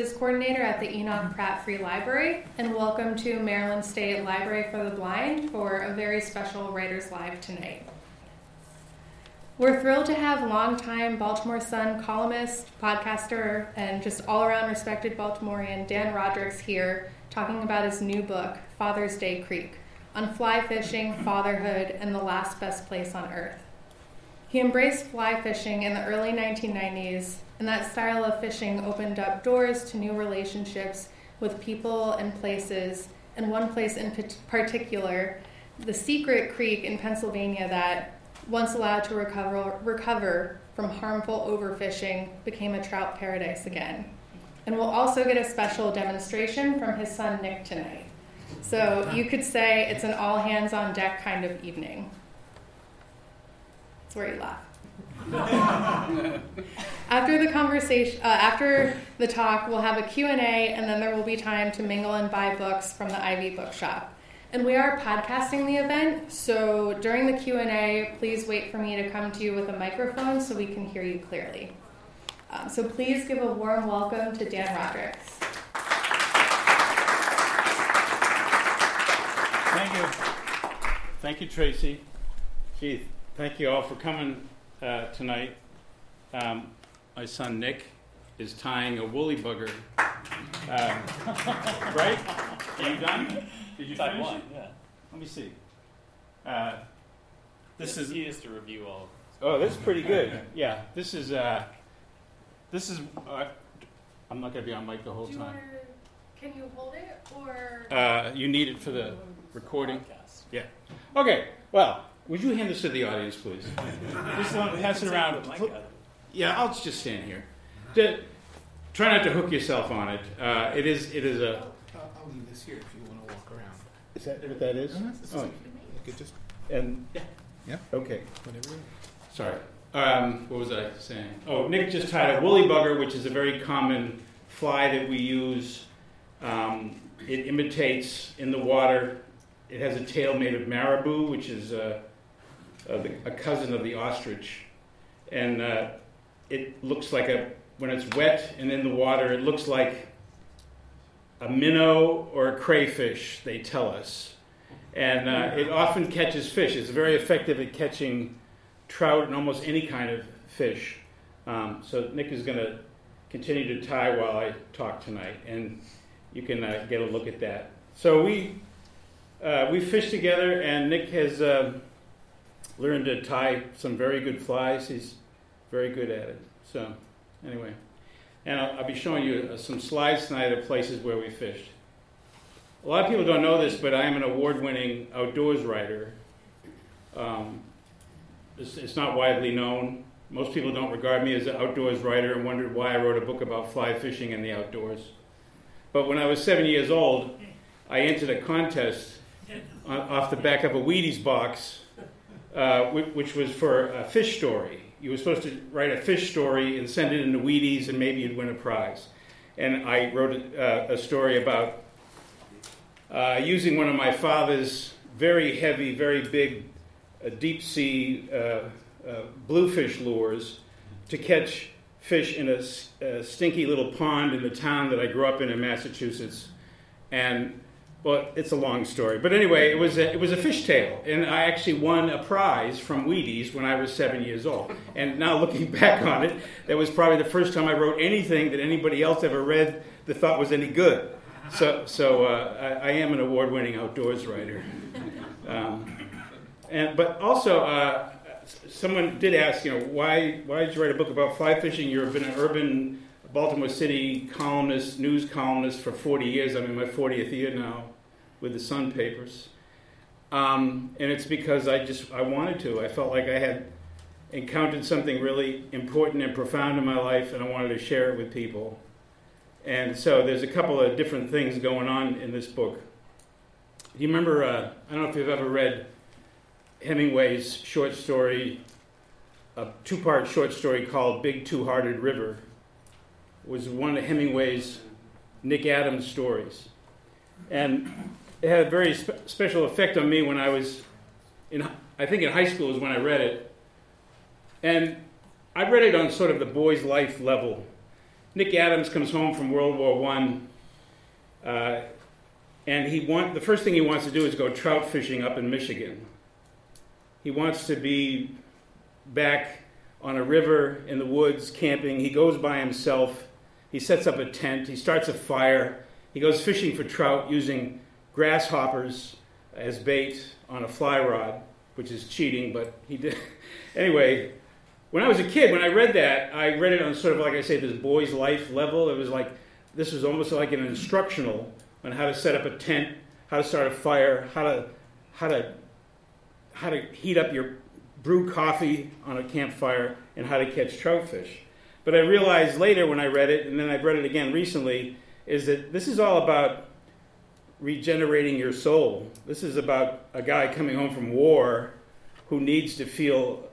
Services Coordinator at the Enoch Pratt Free Library, and welcome to Maryland State Library for the Blind for a very special Writers Live tonight. We're thrilled to have longtime Baltimore Sun columnist, podcaster, and just all around respected Baltimorean Dan Rodricks here talking about his new book, Father's Day Creek, on fly fishing, fatherhood, and the last best place on earth. He embraced fly fishing in the early 1990s, and that style of fishing opened up doors to new relationships with people and places, and one place in particular, the Secret Creek in Pennsylvania, that, once allowed to recover, recover from harmful overfishing, became a trout paradise again. And we'll also get a special demonstration from his son Nick tonight. So you could say it's an all hands on deck kind of evening. That's where you laugh. after the conversation, uh, after the talk, we'll have a Q&A and then there will be time to mingle and buy books from the Ivy Bookshop. And we are podcasting the event, so during the Q&A, please wait for me to come to you with a microphone so we can hear you clearly. Um, so please give a warm welcome to Dan Rodricks. Thank you. Thank you, Tracy. Gee, thank you all for coming uh, tonight. Um, my son Nick is tying a woolly bugger. Um, right? Are you done? Did you Type finish one, it? yeah. Let me see. Uh, this is he has to review all. oh, this is pretty good. Yeah, this is uh, this is. Uh, I'm not going to be on mic the whole Do you want time. to, can you hold it or? Uh, you need it for the recording. Podcast. Yeah. Okay. Well, would you hand this to the audience, please? Just want to pass it around. Yeah, I'll just stand here. D- try not to hook yourself on it. Uh, it is. It is a. I'll, I'll leave this here if you want to walk around. Is that what that is? Oh, You could just, and Yeah. Yeah. Okay. whatever. Sorry. Um, what was I saying? Oh, Nick just tied a woolly bugger, which is a very common fly that we use. Um, it imitates in the water. It has a tail made of marabou, which is uh, the, a cousin of the ostrich, and uh, it looks like a when it's wet and in the water, it looks like a minnow or a crayfish. They tell us, and uh, it often catches fish. It's very effective at catching trout and almost any kind of fish. Um, so Nick is going to continue to tie while I talk tonight, and you can uh, get a look at that. So we uh, we fished together, and Nick has uh, learned to tie some very good flies. He's very good at it. So anyway, and I'll, I'll be showing you uh, some slides tonight of places where we fished. A lot of people don't know this, but I am an award-winning outdoors writer. Um, it's, it's not widely known. Most people don't regard me as an outdoors writer and wondered why I wrote a book about fly fishing in the outdoors. But when I was seven years old, I entered a contest on, off the back of a Wheaties box, uh, which, was for a fish story. You were supposed to write a fish story and send it into Wheaties, and maybe you'd win a prize. And I wrote a, uh, a story about uh, using one of my father's very heavy, very big uh, deep sea uh, bluefish lures to catch fish in a stinky little pond in the town that I grew up in in Massachusetts. And well, it's a long story, but anyway, it was a, it was a fishtail, and I actually won a prize from Wheaties when I was seven years old. And now looking back on it, that was probably the first time I wrote anything that anybody else ever read that thought was any good. So, so uh, I, I am an award-winning outdoors writer. Um, and but also, uh, someone did ask, you know, why why did you write a book about fly fishing? You've been an urban Baltimore City columnist, news columnist for 40 years. I'm in my 40th year now with the Sun papers, um, and it's because I just I wanted to. I felt like I had encountered something really important and profound in my life, and I wanted to share it with people. And so there's a couple of different things going on in this book. Do you remember? Uh, I don't know if you've ever read Hemingway's short story, a two-part short story called "Big Two-Hearted River." Was one of Hemingway's Nick Adams stories, and it had a very spe- special effect on me when I was in. I think in high school is when I read it, and I read it on sort of the boy's life level. Nick Adams comes home from World War One. Uh, and he want the first thing he wants to do is go trout fishing up in Michigan. He wants to be back on a river in the woods camping. He goes by himself. He sets up a tent. He starts a fire. He goes fishing for trout using grasshoppers as bait on a fly rod, which is cheating, but he did. anyway, when I was a kid, when I read that, I read it on sort of like I say, this boy's life level. It was like this was almost like an instructional on how to set up a tent, how to start a fire, how to how to how to heat up your brew coffee on a campfire, and how to catch troutfish. But I realized later when I read it, and then I've read it again recently, is that this is all about regenerating your soul. This is about a guy coming home from war who needs to feel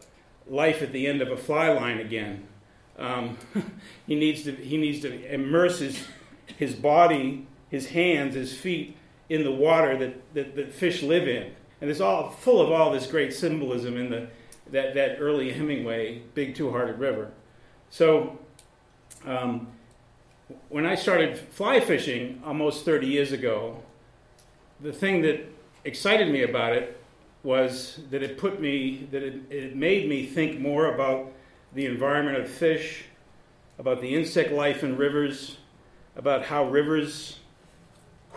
life at the end of a fly line again. Um, he needs to he needs to immerse his his body his hands, his feet in the water that, that, that fish live in. And it's all full of all this great symbolism in the, that, that early Hemingway, Big Two Hearted River. So um, when I started fly fishing almost 30 years ago, the thing that excited me about it was that it put me, that it, it made me think more about the environment of fish, about the insect life in rivers, about how rivers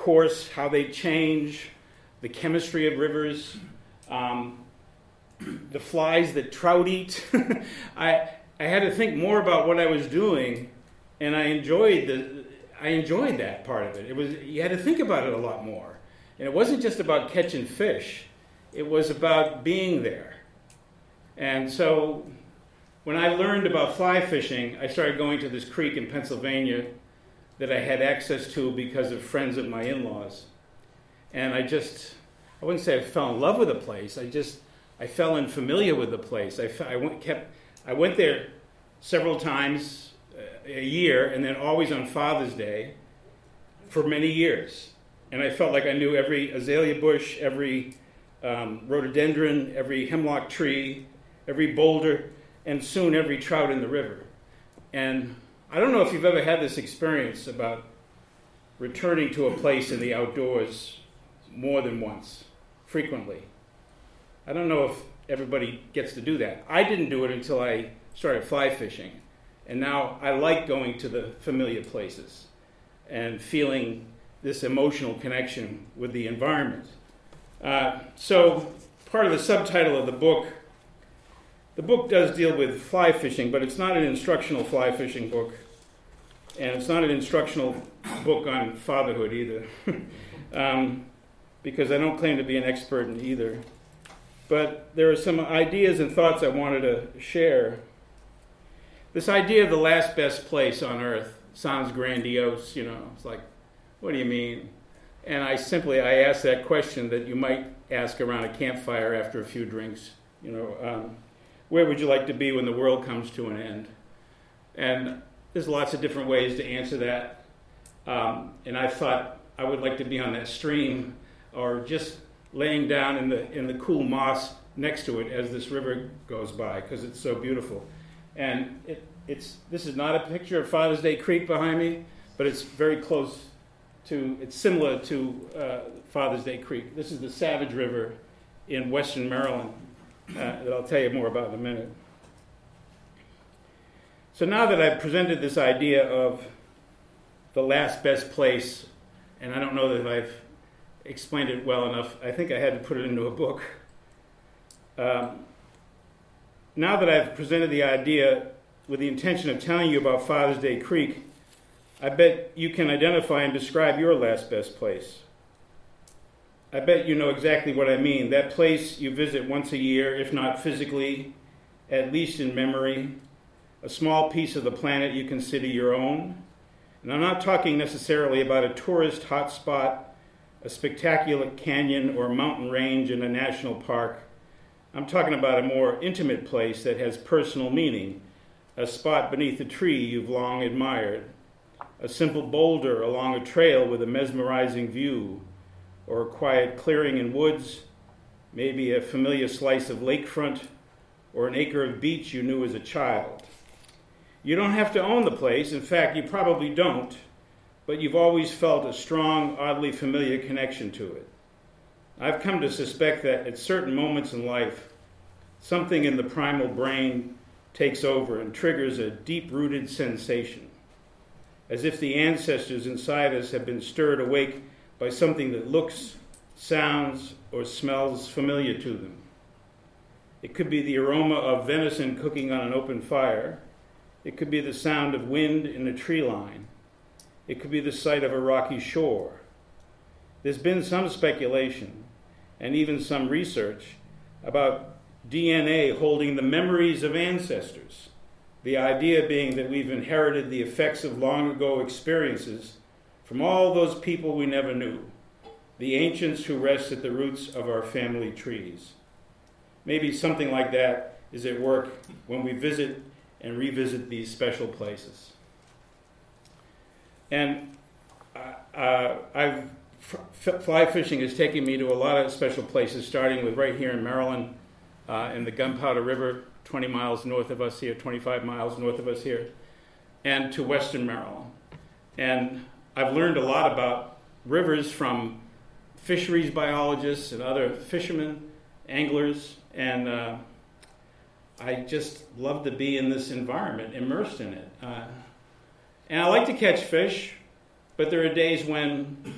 course, how they change, the chemistry of rivers, um, the flies that trout eat. I, I had to think more about what I was doing, and I enjoyed the I enjoyed that part of it. It was you had to think about it a lot more, and it wasn't just about catching fish; it was about being there. And so, when I learned about fly fishing, I started going to this creek in Pennsylvania that I had access to because of friends of my in laws. And I just, I wouldn't say I fell in love with the place, I just, I fell in familiar with the place. I, I, went, kept, I went there several times uh, a year and then always on Father's Day for many years. And I felt like I knew every azalea bush, every um, rhododendron, every hemlock tree, every boulder, and soon every trout in the river. And I don't know if you've ever had this experience about returning to a place in the outdoors more than once, frequently. I don't know if everybody gets to do that. I didn't do it until I started fly fishing. And now I like going to the familiar places and feeling this emotional connection with the environment. Uh, so, part of the subtitle of the book the book does deal with fly fishing, but it's not an instructional fly fishing book. And it's not an instructional book on fatherhood either, um, because I don't claim to be an expert in either. But there are some ideas and thoughts I wanted to share. This idea of the last best place on earth sounds grandiose, you know. It's like, what do you mean? And I simply I ask that question that you might ask around a campfire after a few drinks. You know, um, where would you like to be when the world comes to an end? And there's lots of different ways to answer that. Um, and I thought I would like to be on that stream or just laying down in the, in the cool moss next to it as this river goes by because it's so beautiful. And it, it's, this is not a picture of Father's Day Creek behind me, but it's very close to, it's similar to uh, Father's Day Creek. This is the Savage River in western Maryland uh, that I'll tell you more about in a minute. So now that I've presented this idea of the last best place, and I don't know that I've explained it well enough, I think I had to put it into a book. Um, now that I've presented the idea with the intention of telling you about Father's Day Creek, I bet you can identify and describe your last best place. I bet you know exactly what I mean. That place you visit once a year, if not physically, at least in memory, a small piece of the planet you consider your own. And I'm not talking necessarily about a tourist hotspot a spectacular canyon or mountain range in a national park. I'm talking about a more intimate place that has personal meaning, a spot beneath a tree you've long admired, a simple boulder along a trail with a mesmerizing view, or a quiet clearing in woods, maybe a familiar slice of lakefront, or an acre of beach you knew as a child. You don't have to own the place, in fact, you probably don't, but you've always felt a strong, oddly familiar connection to it. I've come to suspect that at certain moments in life, something in the primal brain takes over and triggers a deep rooted sensation, as if the ancestors inside us have been stirred awake by something that looks, sounds, or smells familiar to them. It could be the aroma of venison cooking on an open fire. It could be the sound of wind in a tree line. It could be the site of a rocky shore. There's been some speculation and even some research about DNA holding the memories of ancestors. The idea being that we've inherited the effects of long ago experiences from all those people we never knew, the ancients who rest at the roots of our family trees. Maybe something like that is at work when we visit and revisit these special places. And uh, uh, I've fly fishing has taken me to a lot of special places, starting with right here in Maryland, uh, in the Gunpowder River, 20 miles north of us here, 25 miles north of us here, and to Western Maryland. And I've learned a lot about rivers from fisheries biologists and other fishermen, anglers, and uh, I just love to be in this environment, immersed in it. Uh, and I like to catch fish, but there are days when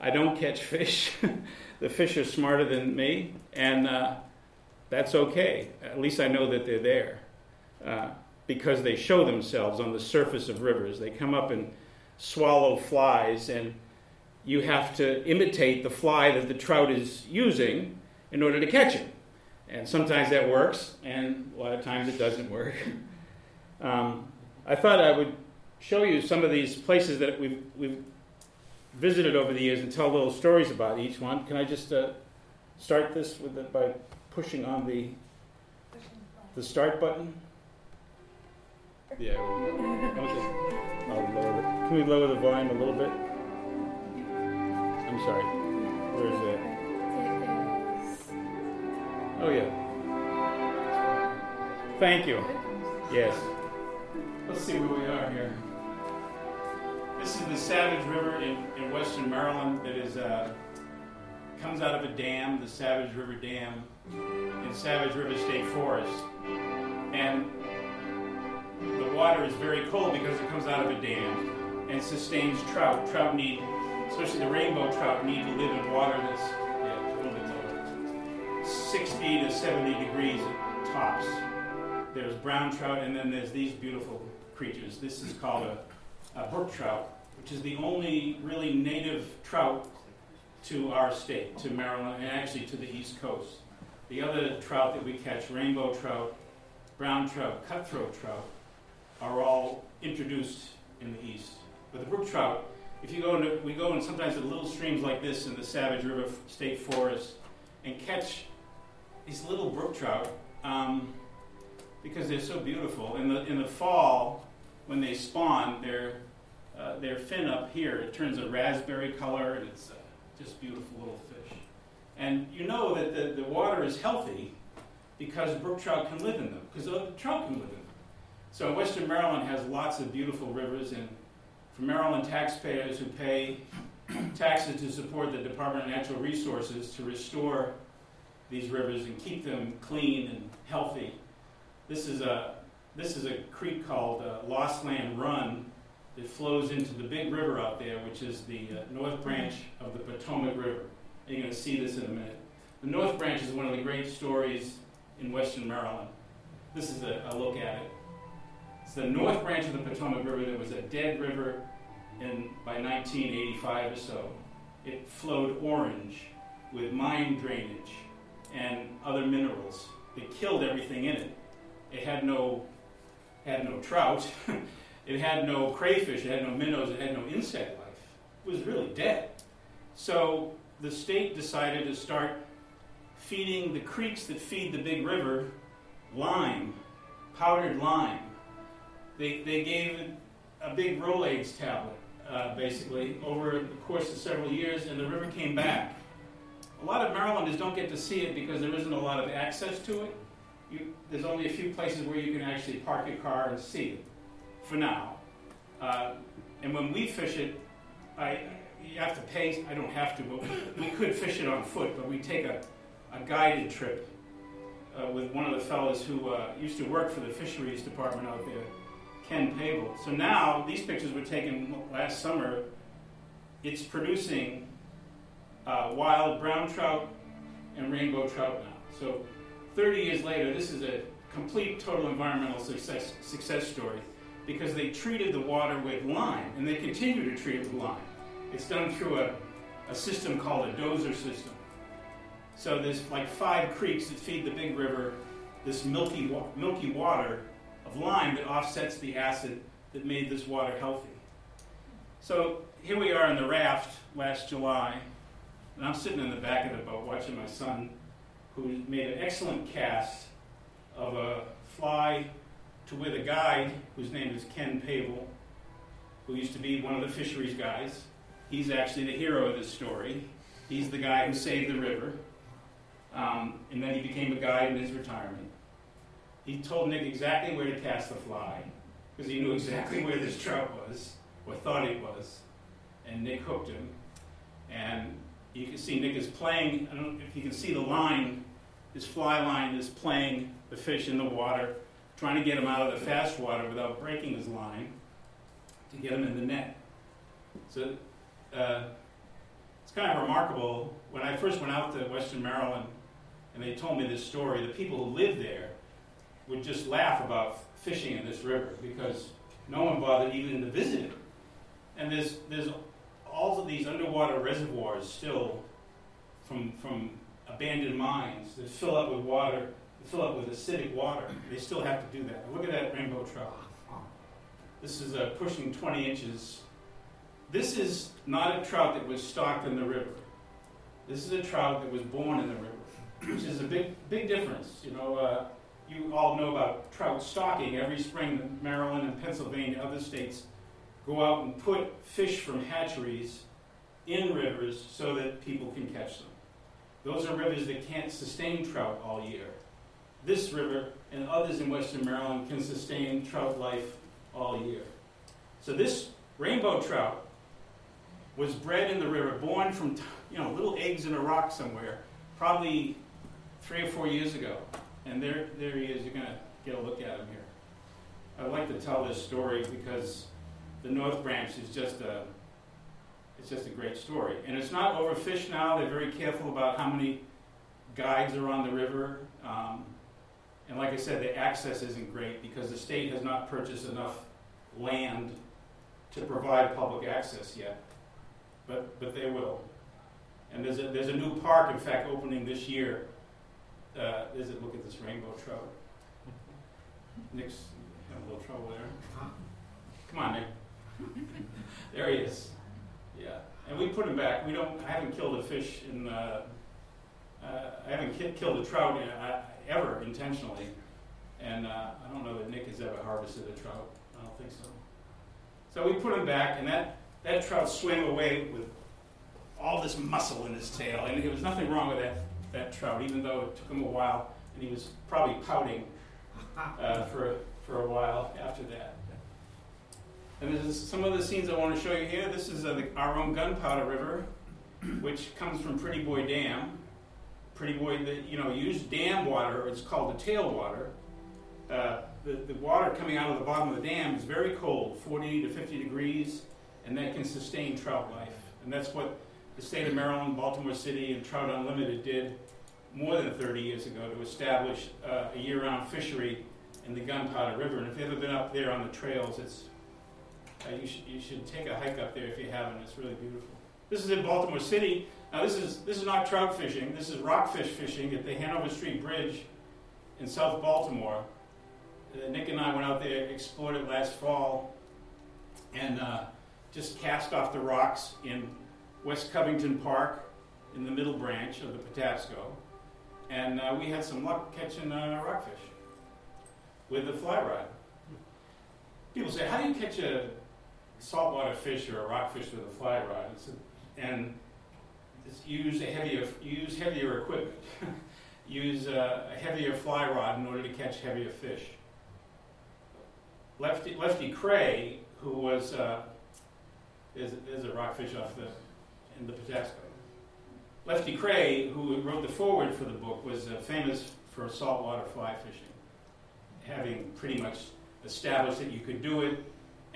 I don't catch fish. the fish are smarter than me, and uh, that's okay. At least I know that they're there uh, because they show themselves on the surface of rivers. They come up and swallow flies, and you have to imitate the fly that the trout is using in order to catch it. And sometimes that works, and a lot of times it doesn't work. um, I thought I would show you some of these places that we've, we've visited over the years and tell little stories about each one. Can I just uh, start this the, by pushing on the the start button? Yeah. The, can we lower the volume a little bit? I'm sorry. Where is it? Oh yeah. Thank you. Yes. Let's see where we are here. This is the Savage River in, in western Maryland that is uh, comes out of a dam, the Savage River Dam, in Savage River State Forest. And the water is very cold because it comes out of a dam and sustains trout. Trout need, especially the rainbow trout, need to live in water that's a little bit lower. 60 to 70 degrees tops. There's brown trout, and then there's these beautiful creatures. This is called a, a brook trout, which is the only really native trout to our state, to Maryland, and actually to the East Coast. The other trout that we catch, rainbow trout, brown trout, cutthroat trout, are all introduced in the East. But the brook trout, if you go into, we go in sometimes in little streams like this in the Savage River State Forest and catch these little brook trout um, because they're so beautiful. In the in the fall, when they spawn, their uh, their fin up here it turns a raspberry color, and it's uh, just beautiful little fish. And you know that the, the water is healthy because brook trout can live in them, because the trout can live in them. So Western Maryland has lots of beautiful rivers, and for Maryland taxpayers who pay taxes to support the Department of Natural Resources to restore these rivers and keep them clean and healthy, this is a this is a creek called uh, Lost Land Run that flows into the big river out there, which is the uh, north branch of the Potomac River. And you're going to see this in a minute. The north branch is one of the great stories in western Maryland. This is a, a look at it. It's the north branch of the Potomac River that was a dead river in, by 1985 or so. It flowed orange with mine drainage and other minerals that killed everything in it. It had no had no trout, it had no crayfish, it had no minnows, it had no insect life. It was really dead. So the state decided to start feeding the creeks that feed the big river lime, powdered lime. They, they gave a big Rolaids tablet, uh, basically, over the course of several years, and the river came back. A lot of Marylanders don't get to see it because there isn't a lot of access to it. You, there's only a few places where you can actually park your car and see it, for now. Uh, and when we fish it, I, you have to pay. I don't have to, but we could fish it on foot. But we take a, a guided trip uh, with one of the fellows who uh, used to work for the fisheries department out there, Ken Pavol. So now these pictures were taken last summer. It's producing uh, wild brown trout and rainbow trout now. So 30 years later, this is a complete total environmental success, success story because they treated the water with lime and they continue to treat it with lime. It's done through a, a system called a doser system. So there's like five creeks that feed the big river, this milky, milky water of lime that offsets the acid that made this water healthy. So here we are in the raft last July, and I'm sitting in the back of the boat watching my son, who made an excellent cast of a fly to with a guide whose name is Ken Pavol, who used to be one of the fisheries guys. He's actually the hero of this story. He's the guy who saved the river. Um, and then he became a guide in his retirement. He told Nick exactly where to cast the fly because he knew exactly where this trout was, or thought it was. And Nick hooked him. And you can see Nick is playing, I don't know if you can see the line, his fly line is playing the fish in the water, trying to get him out of the fast water without breaking his line to get him in the net. So uh, it's kind of remarkable. When I first went out to Western Maryland and they told me this story, the people who lived there would just laugh about fishing in this river because no one bothered even to visit it. And there's, there's all of these underwater reservoirs still from, from abandoned mines that fill up with water, fill up with acidic water. They still have to do that. Look at that rainbow trout. This is uh, pushing 20 inches. This is not a trout that was stocked in the river. This is a trout that was born in the river, which is a big, big difference. You know, uh, you all know about trout stocking. Every spring, Maryland and Pennsylvania, other states, go out and put fish from hatcheries in rivers so that people can catch them. Those are rivers that can't sustain trout all year. This river and others in western Maryland can sustain trout life all year. So this rainbow trout was bred in the river, born from you know little eggs in a rock somewhere, probably three or four years ago. And there, there he is. You're to get a look at him here. I'd like to tell this story because the North Branch is just a it's just a great story. And it's not overfished now. They're very careful about how many guides are on the river. Um, and like I said, the access isn't great because the state has not purchased enough land to provide public access yet. But, but they will. And there's a, there's a new park, in fact, opening this year. Uh, is it, look at this rainbow trout. Nick's having a little trouble there. Come on, Nick. there he is. Yeah, and we put him back. We don't. I haven't killed a fish in. Uh, uh, I haven't ki- killed a trout in, uh, ever intentionally, and uh, I don't know that Nick has ever harvested a trout. I don't think so. So we put him back, and that that trout swam away with all this muscle in his tail, and there was nothing wrong with that that trout, even though it took him a while, and he was probably pouting uh, for for a while after that. And this is some of the scenes I want to show you here. This is uh, the, our own Gunpowder River, which comes from Pretty Boy Dam. Pretty Boy, the, you know, used dam water. It's called the tailwater. Uh, the, the water coming out of the bottom of the dam is very cold, 40 to 50 degrees, and that can sustain trout life. And that's what the state of Maryland, Baltimore City, and Trout Unlimited did more than 30 years ago to establish uh, a year-round fishery in the Gunpowder River. And if you've ever been up there on the trails, it's uh, you, should, you should take a hike up there if you haven't. It's really beautiful. This is in Baltimore City. Now this is this is not trout fishing. This is rockfish fishing at the Hanover Street Bridge in South Baltimore. Uh, Nick and I went out there, explored it last fall, and uh, just cast off the rocks in West Covington Park in the middle branch of the Patapsco, and uh, we had some luck catching uh, rockfish with the fly rod. People say, "How do you catch a saltwater fish or a rockfish with a fly rod?" It's a, and it's use a heavier use heavier equipment. use a, a heavier fly rod in order to catch heavier fish. Lefty, Lefty Kreh, who was uh, there's, there's a rockfish off the in the Patapsco. Lefty Kreh, who wrote the foreword for the book, was uh, famous for saltwater fly fishing, having pretty much established that you could do it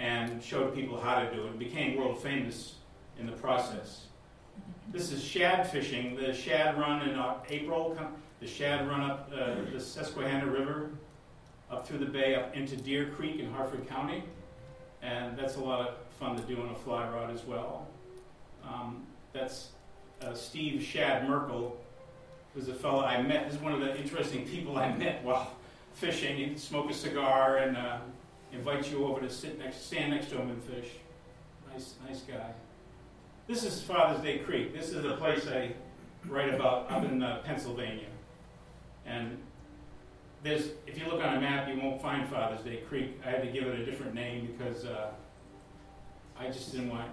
and showed people how to do it, and became world famous in the process. This is shad fishing. The shad run in April. The shad run up uh, the Susquehanna River, up through the bay, up into Deer Creek in Harford County, and that's a lot of fun to do on a fly rod as well. Um, that's uh, Steve Shad Merkel, who's a fellow I met. This is one of the interesting people I met while fishing. He'd smoke a cigar and uh, invite you over to sit next, stand next to him and fish. Nice, nice guy. This is Father's Day Creek. This is a place I write about up in uh, Pennsylvania. And there's, if you look on a map, you won't find Father's Day Creek. I had to give it a different name because uh, I just didn't want,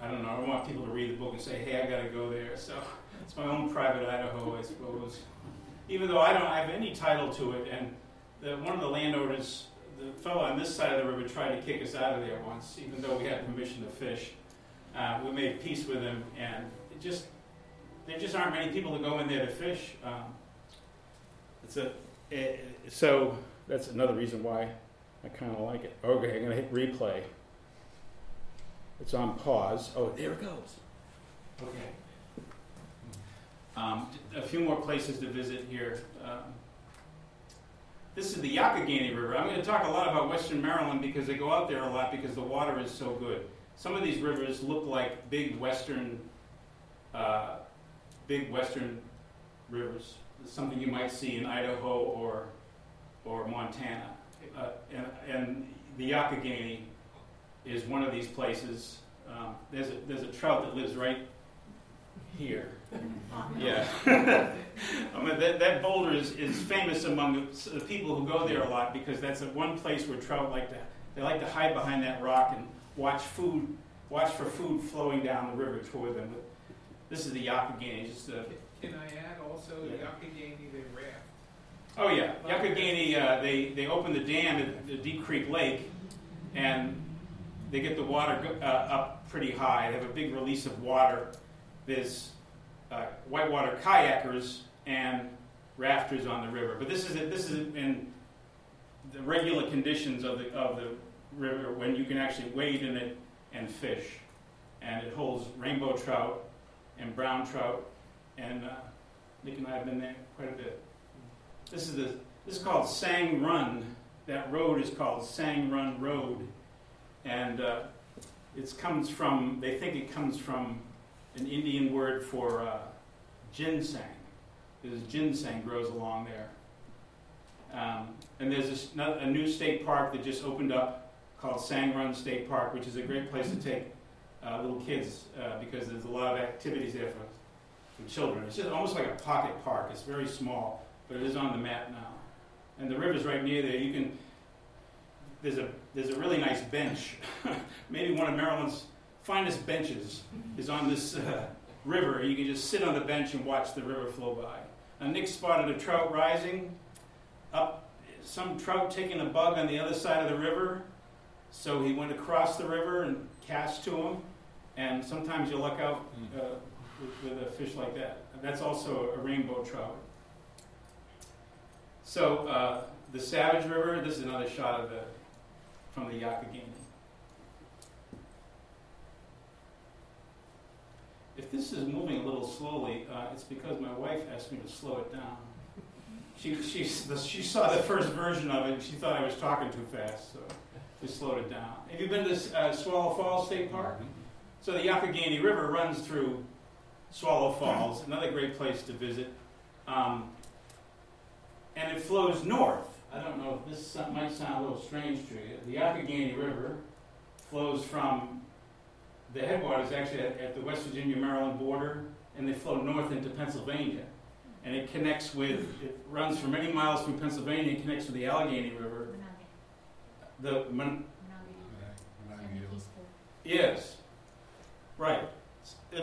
I don't know, I don't want people to read the book and say, hey, I got to go there. So it's my own private Idaho, I suppose. Even though I don't have any title to it, and the, one of the landowners, the fellow on this side of the river, tried to kick us out of there once, even though we had permission to fish. Uh, we made peace with him, and it just there just aren't many people to go in there to fish. Um, it's a it, so that's another reason why I kind of like it. Okay, I'm gonna hit replay. It's on pause. Oh, there it goes. Okay. Um, a few more places to visit here. Um, this is the Youghiogheny River. I'm going to talk a lot about Western Maryland because they go out there a lot because the water is so good. Some of these rivers look like big Western, uh, big Western rivers. Something you might see in Idaho or or Montana. Uh, and, and the Youghiogheny is one of these places. Um, there's a there's a trout that lives right here. Yeah. I mean, that, that boulder is, is famous among the, the people who go there a lot because that's the one place where trout like to they like to hide behind that rock and watch food watch for food flowing down the river toward them. But this is the Youghiogheny. Just a, Can I add also the Yeah. Youghiogheny, they raft? oh yeah, Youghiogheny. Uh, they they open the dam at the Deep Creek Lake, and they get the water go- uh, up pretty high. They have a big release of water. There's uh, whitewater kayakers and rafters on the river. But this is this is in the regular conditions of the of the river when you can actually wade in it and fish, and it holds rainbow trout and brown trout, and uh, Nick and I have been there quite a bit. This is the this is called Sang Run. That road is called Sang Run Road, and uh, it comes from. They think it comes from an Indian word for uh, ginseng, because ginseng grows along there. Um, and there's this, a new state park that just opened up called Sang Run State Park, which is a great place to take uh, little kids uh, because there's a lot of activities there for, for children. It's just almost like a pocket park. It's very small, but it is on the map now. And the river's right near there. You can. There's a there's a really nice bench, maybe one of Maryland's finest benches is on this uh, river. You can just sit on the bench and watch the river flow by. And Nick spotted a trout rising up, some trout taking a bug on the other side of the river. So he went across the river and cast to him. And sometimes you luck out uh, with, with a fish like that. And that's also a rainbow trout. So uh, the Savage River. This is another shot of the from the Youghiogheny. If this is moving a little slowly, uh, it's because my wife asked me to slow it down. She, she, she saw the first version of it and she thought I was talking too fast, so we slowed it down. Have you been to uh, Swallow Falls State Park? So the Youghiogheny River runs through Swallow Falls, another great place to visit. Um, and it flows north. I don't know if this might sound a little strange to you. The Youghiogheny River flows from the headwaters actually at, at the West Virginia Maryland border, and they flow north into Pennsylvania. And it connects with, it runs for many miles through Pennsylvania, and connects with the Allegheny River. The, Mon- yes, right.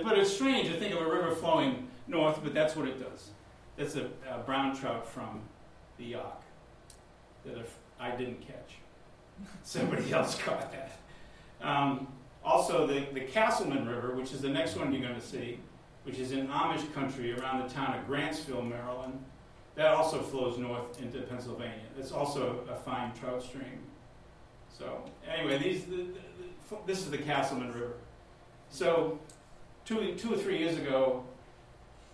But it's strange to think of a river flowing north, but that's what it does. That's a, a brown trout from the Yock that I didn't catch. Somebody else caught that. Um, also, the, the Casselman River, which is the next one you're going to see, which is in Amish country around the town of Grantsville, Maryland, that also flows north into Pennsylvania. It's also a fine trout stream. So, anyway, these, the, the, this is the Casselman River. So, two, two or three years ago,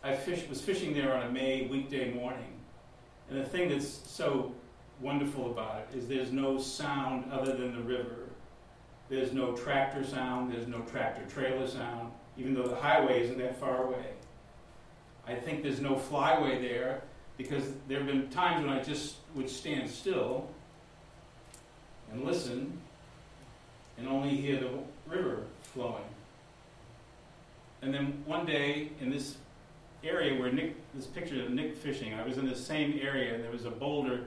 I fish, was fishing there on a May weekday morning. And the thing that's so wonderful about it is there's no sound other than the river. There's no tractor sound, there's no tractor trailer sound, even though the highway isn't that far away. I think there's no flyway there because there have been times when I just would stand still and listen and only hear the river flowing. And then one day in this area where Nick, this picture of Nick fishing, I was in the same area and there was a boulder.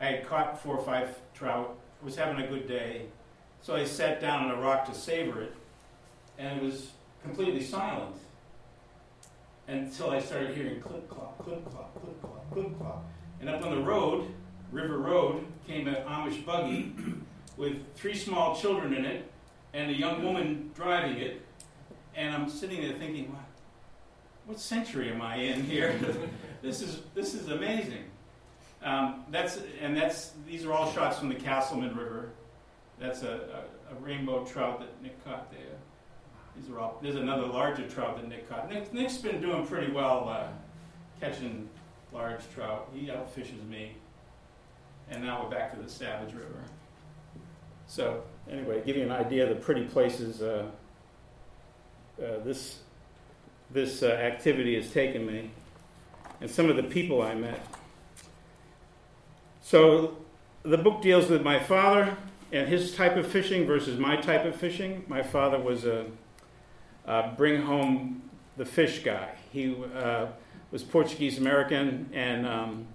I had caught four or five trout, I was having a good day. So I sat down on a rock to savor it, and it was completely silent until I started hearing clip clop, clip clop, clip clop, clip clop. And up on the road, River Road, came an Amish buggy with three small children in it and a young woman driving it. And I'm sitting there thinking, what, century am I in here? this is this is amazing. Um, that's and that's these are all shots from the Casselman River. That's a, a, a rainbow trout that Nick caught there. These are all. There's another larger trout that Nick caught. Nick, Nick's been doing pretty well uh, catching large trout. He outfishes me. And now we're back to the Savage River. So anyway, give you an idea of the pretty places uh, uh, this this uh, activity has taken me, and some of the people I met. So the book deals with my father and his type of fishing versus my type of fishing. My father was a, bring home the fish guy. He uh, was Portuguese American and um,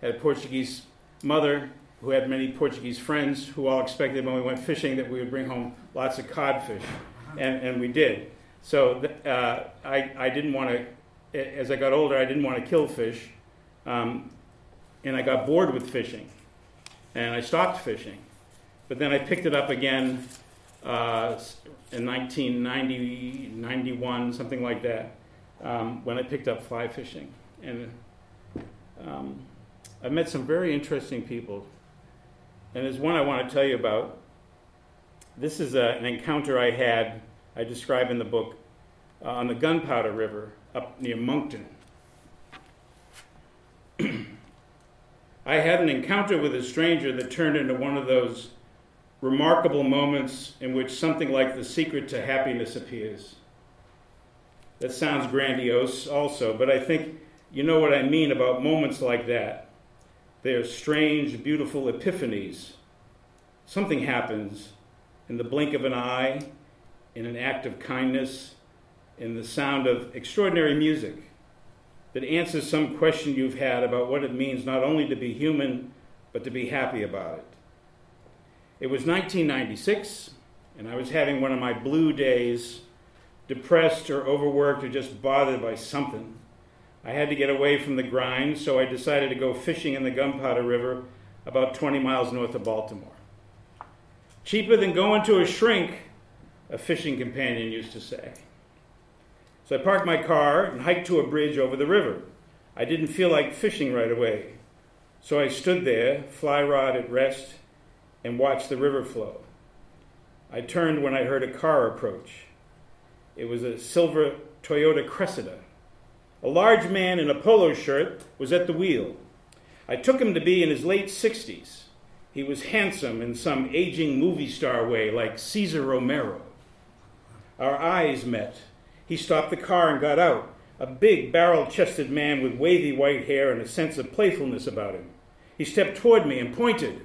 had a Portuguese mother who had many Portuguese friends who all expected when we went fishing that we would bring home lots of codfish, and, and we did. So uh, I, I didn't want to, as I got older, I didn't want to kill fish, um, and I got bored with fishing, and I stopped fishing. But then I picked it up again uh, in 1990, 91, something like that, um, when I picked up fly fishing. And um, I met some very interesting people. And there's one I want to tell you about. This is a, an encounter I had, I describe in the book, uh, on the Gunpowder River up near Monkton. I had an encounter with a stranger that turned into one of those remarkable moments in which something like the secret to happiness appears. That sounds grandiose, also, but I think you know what I mean about moments like that. They are strange, beautiful epiphanies. Something happens in the blink of an eye, in an act of kindness, in the sound of extraordinary music that answers some question you've had about what it means not only to be human, but to be happy about it. It was 1996, and I was having one of my blue days, depressed or overworked or just bothered by something. I had to get away from the grind, so I decided to go fishing in the Gunpowder River about 20 miles north of Baltimore. Cheaper than going to a shrink, a fishing companion used to say. So I parked my car and hiked to a bridge over the river. I didn't feel like fishing right away. So I stood there, fly rod at rest, and watched the river flow. I turned when I heard a car approach. It was a silver Toyota Cressida. A large man in a polo shirt was at the wheel. I took him to be in his late 60s. He was handsome in some aging movie star way, like Cesar Romero. Our eyes met. He stopped the car and got out, a big, barrel chested man with wavy white hair and a sense of playfulness about him. He stepped toward me and pointed.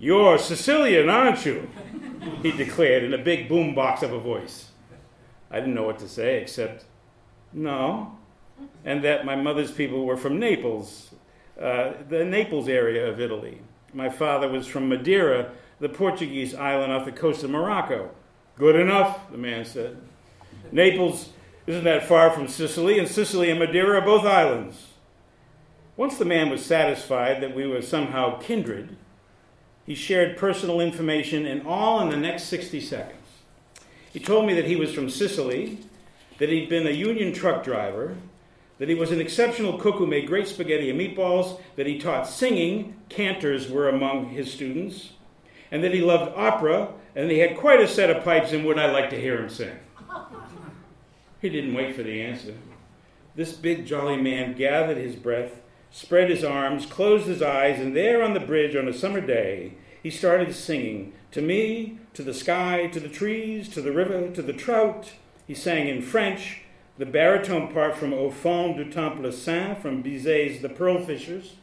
You're Sicilian, aren't you? He declared in a big boombox of a voice. I didn't know what to say except, no, and that my mother's people were from Naples, uh, the Naples area of Italy. My father was from Madeira, the Portuguese island off the coast of Morocco. Good enough, the man said. Naples isn't that far from Sicily, and Sicily and Madeira are both islands. Once the man was satisfied that we were somehow kindred, he shared personal information in all in the next 60 seconds. He told me that he was from Sicily, that he'd been a union truck driver, that he was an exceptional cook who made great spaghetti and meatballs, that he taught singing, cantors were among his students, and that he loved opera, and he had quite a set of pipes and would I like to hear him sing. He didn't wait for the answer. This big jolly man gathered his breath, spread his arms, closed his eyes, and there on the bridge on a summer day, he started singing to me, to the sky, to the trees, to the river, to the trout. He sang in French, the baritone part from Au fond du Temple Saint from Bizet's The Pearl Fishers.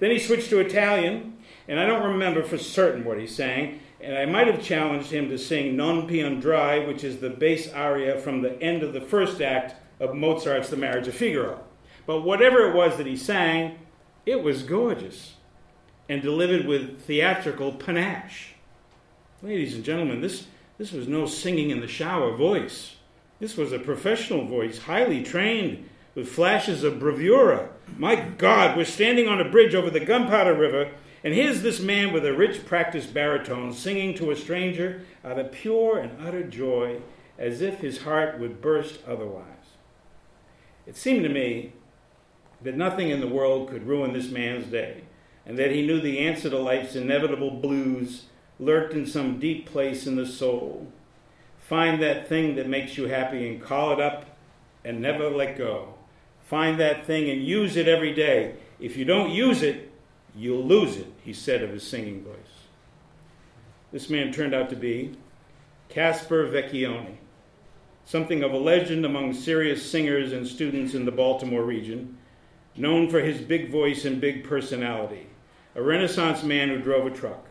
Then he switched to Italian, and I don't remember for certain what he sang, and I might have challenged him to sing Non andrai, which is the bass aria from the end of the first act of Mozart's The Marriage of Figaro. But whatever it was that he sang, it was gorgeous and delivered with theatrical panache. Ladies and gentlemen, this, this was no singing in the shower voice. This was a professional voice, highly trained, with flashes of bravura. My God, we're standing on a bridge over the Gunpowder River, and here's this man with a rich, practiced baritone singing to a stranger out of pure and utter joy, as if his heart would burst otherwise. It seemed to me that nothing in the world could ruin this man's day, and that he knew the answer to life's inevitable blues lurked in some deep place in the soul. Find that thing that makes you happy and call it up and never let go. Find that thing and use it every day. If you don't use it, you'll lose it, he said of his singing voice. This man turned out to be Caspar Vecchione, something of a legend among serious singers and students in the Baltimore region, known for his big voice and big personality, a Renaissance man who drove a truck.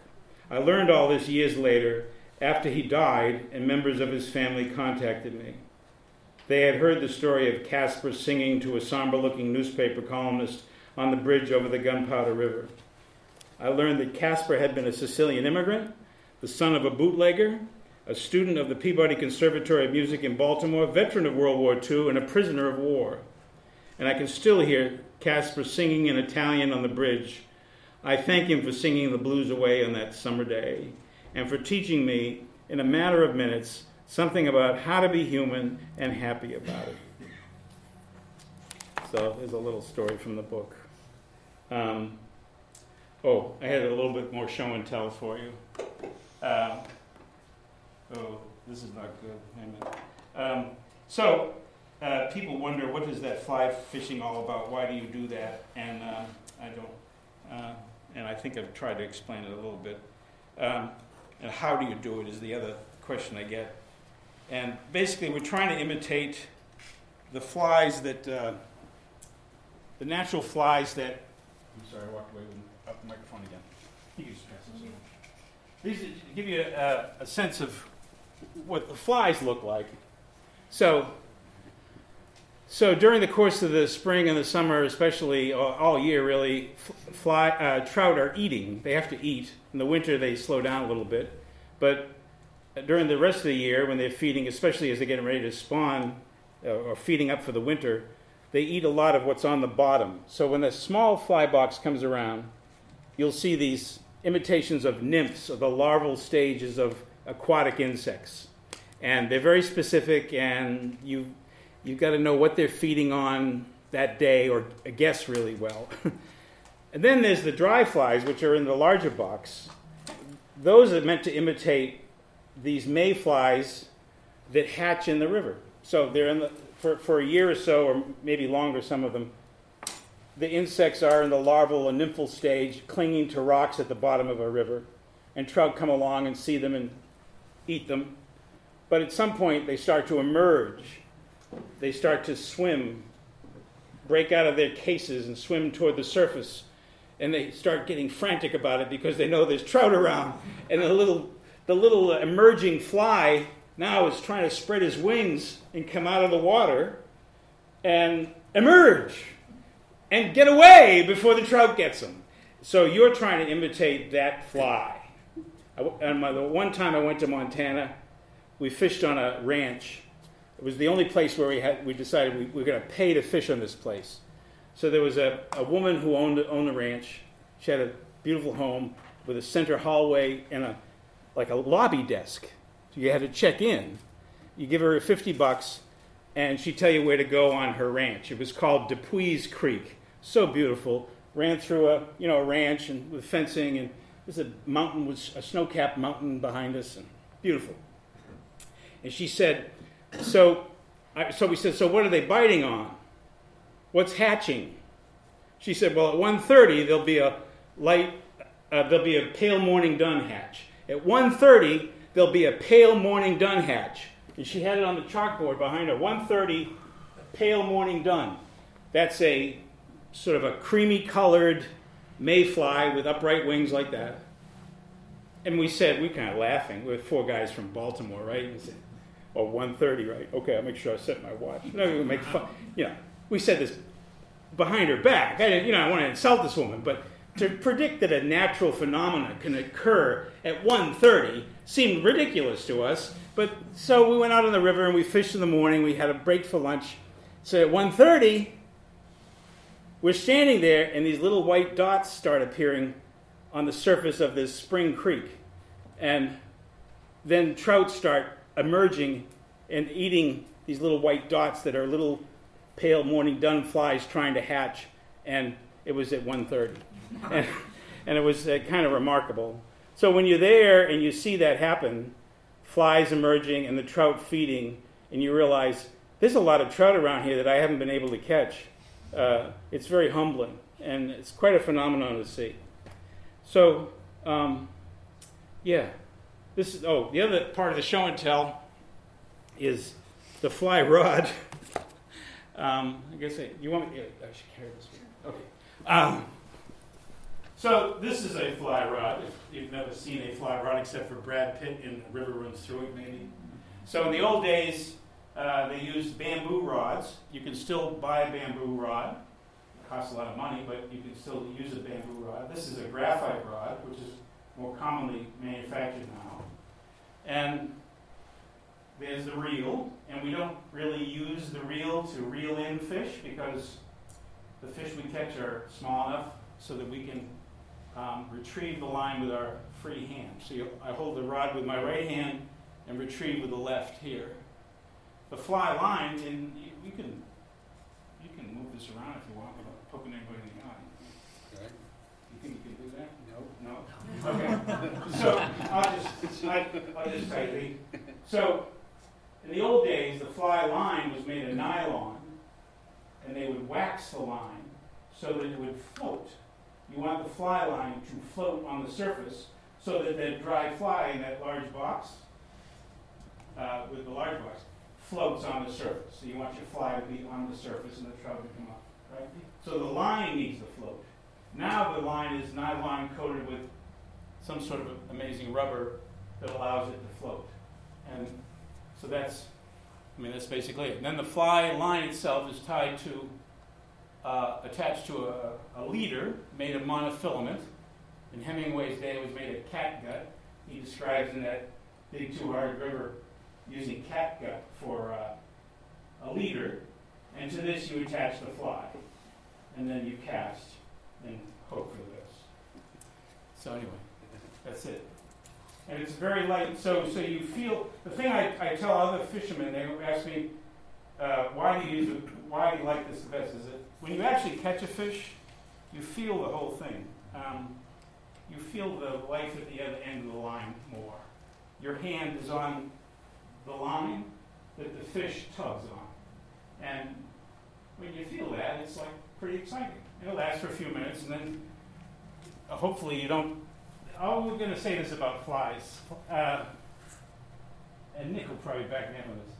I learned all this years later after he died and members of his family contacted me. They had heard the story of Casper singing to a somber looking newspaper columnist on the bridge over the Gunpowder River. I learned that Casper had been a Sicilian immigrant, the son of a bootlegger, a student of the Peabody Conservatory of Music in Baltimore, veteran of World War II, and a prisoner of war. And I can still hear Caspar singing in Italian on the bridge. I thank him for singing the blues away on that summer day and for teaching me, in a matter of minutes, something about how to be human and happy about it. So there's a little story from the book. Um, oh, I had a little bit more show and tell for you. Uh, oh, this is not good. Um, so uh, people wonder what is that fly fishing all about? Why do you do that? And uh, I don't. Uh, and I think I've tried to explain it a little bit. Um, and how do you do it is the other question I get. And basically, we're trying to imitate the flies that, uh, the natural flies that. I'm sorry, I walked away with the microphone again. You can just pass this over. These give you a, a sense of what the flies look like. So, so during the course of the spring and the summer, especially all, all year, really, fly, uh, trout are eating. They have to eat. In the winter, they slow down a little bit, but during the rest of the year, when they're feeding, especially as they're getting ready to spawn uh, or feeding up for the winter, they eat a lot of what's on the bottom. So when the small fly box comes around, you'll see these imitations of nymphs, of the larval stages of aquatic insects. And they're very specific, and you, you've got to know what they're feeding on that day or guess really well. and then there's the dry flies, which are in the larger box. Those are meant to imitate these mayflies that hatch in the river. So they're in the, for, for a year or so, or maybe longer, some of them, the insects are in the larval and nymphal stage, clinging to rocks at the bottom of a river. And trout come along and see them and eat them. But at some point, they start to emerge. They start to swim, break out of their cases, and swim toward the surface. and they start getting frantic about it because they know there's trout around, and the little the little emerging fly now is trying to spread his wings and come out of the water and emerge and get away before the trout gets him. So you're trying to imitate that fly. I, and my, the one time I went to Montana, we fished on a ranch. It was the only place where we had we decided we, we were going to pay to fish on this place. So there was a, a woman who owned owned the ranch. She had a beautiful home with a center hallway and a like a lobby desk. So you had to check in. You give her 50 bucks, and she'd tell you where to go on her ranch. It was called DePuy Creek. So beautiful. Ran through a you know a ranch and with fencing, and there's a mountain was a snow-capped mountain behind us, and beautiful. And she said, so, so we said, so what are they biting on? What's hatching? She said, well, at 1.30, there'll be a light, uh, there'll be a pale morning dun hatch. At 1.30, there'll be a pale morning dun hatch. And she had it on the chalkboard behind her. 1.30, pale morning dun. That's a sort of a creamy colored mayfly with upright wings like that. And we said, we kind of laughing. We're four guys from Baltimore, right? And said, oh, 1.30, right? Okay, I'll make sure I set my watch. No, we make fun. You know, we said this behind her back. I didn't, you know, I want to insult this woman, but to predict that a natural phenomenon can occur at 1.30 seemed ridiculous to us. But so we went out on the river and we fished in the morning. We had a break for lunch. So at 1.30, we're standing there and these little white dots start appearing on the surface of this spring creek. And then trout start emerging and eating these little white dots that are little pale morning dun flies trying to hatch. And it was at 1.30. and, and it was uh, kind of remarkable. So when you're there and you see that happen, flies emerging and the trout feeding, and you realize there's a lot of trout around here that I haven't been able to catch, uh, it's very humbling. And it's quite a phenomenon to see. So, um, yeah. This is, oh, the other part of the show and tell is the fly rod. um, I guess I, you want me? Yeah, I should carry this. One. Okay. Um, so this is a fly rod. If you've never seen a fly rod except for Brad Pitt in River Runs Through It, maybe. So in the old days, uh, they used bamboo rods. You can still buy a bamboo rod. It costs a lot of money, but you can still use a bamboo rod. This is a graphite rod, which is more commonly manufactured now. And there's the reel, and we don't really use the reel to reel in fish because the fish we catch are small enough so that we can um, retrieve the line with our free hand. So you, I hold the rod with my right hand and retrieve with the left here. The fly line, and you, you can you can move this around if you want without poking anybody in the eye. Okay. You think you can do that? No. No. Okay. so I'll just I, I'll just you. So in the old days, the fly line was made of nylon, and they would wax the line so that it would float. You want the fly line to float on the surface so that the dry fly in that large box, uh, with the large box, floats on the surface. So you want your fly to be on the surface and the trout to come up, right? So the line needs to float. Now the line is nylon coated with some sort of amazing rubber that allows it to float. And so that's, I mean, that's basically it. And then the fly line itself is tied to, uh, attached to a, a leader made of monofilament. In Hemingway's day, it was made of catgut. He describes in that Big Two-Hearted River using catgut for uh, a leader. And to this, you attach the fly. And then you cast and hook for this. So, anyway, that's it and it's very light. So, so you feel the thing I, I tell other fishermen. They ask me, uh, "Why do you use it? Why do you like this the best?" Is it when you actually catch a fish, you feel the whole thing. Um, you feel the life at the other end of the line more. Your hand is on the line that the fish tugs on, and when you feel that, it's like pretty exciting. It'll last for a few minutes, and then uh, hopefully you don't we're going to say this about flies, uh, and Nick will probably back me up on this.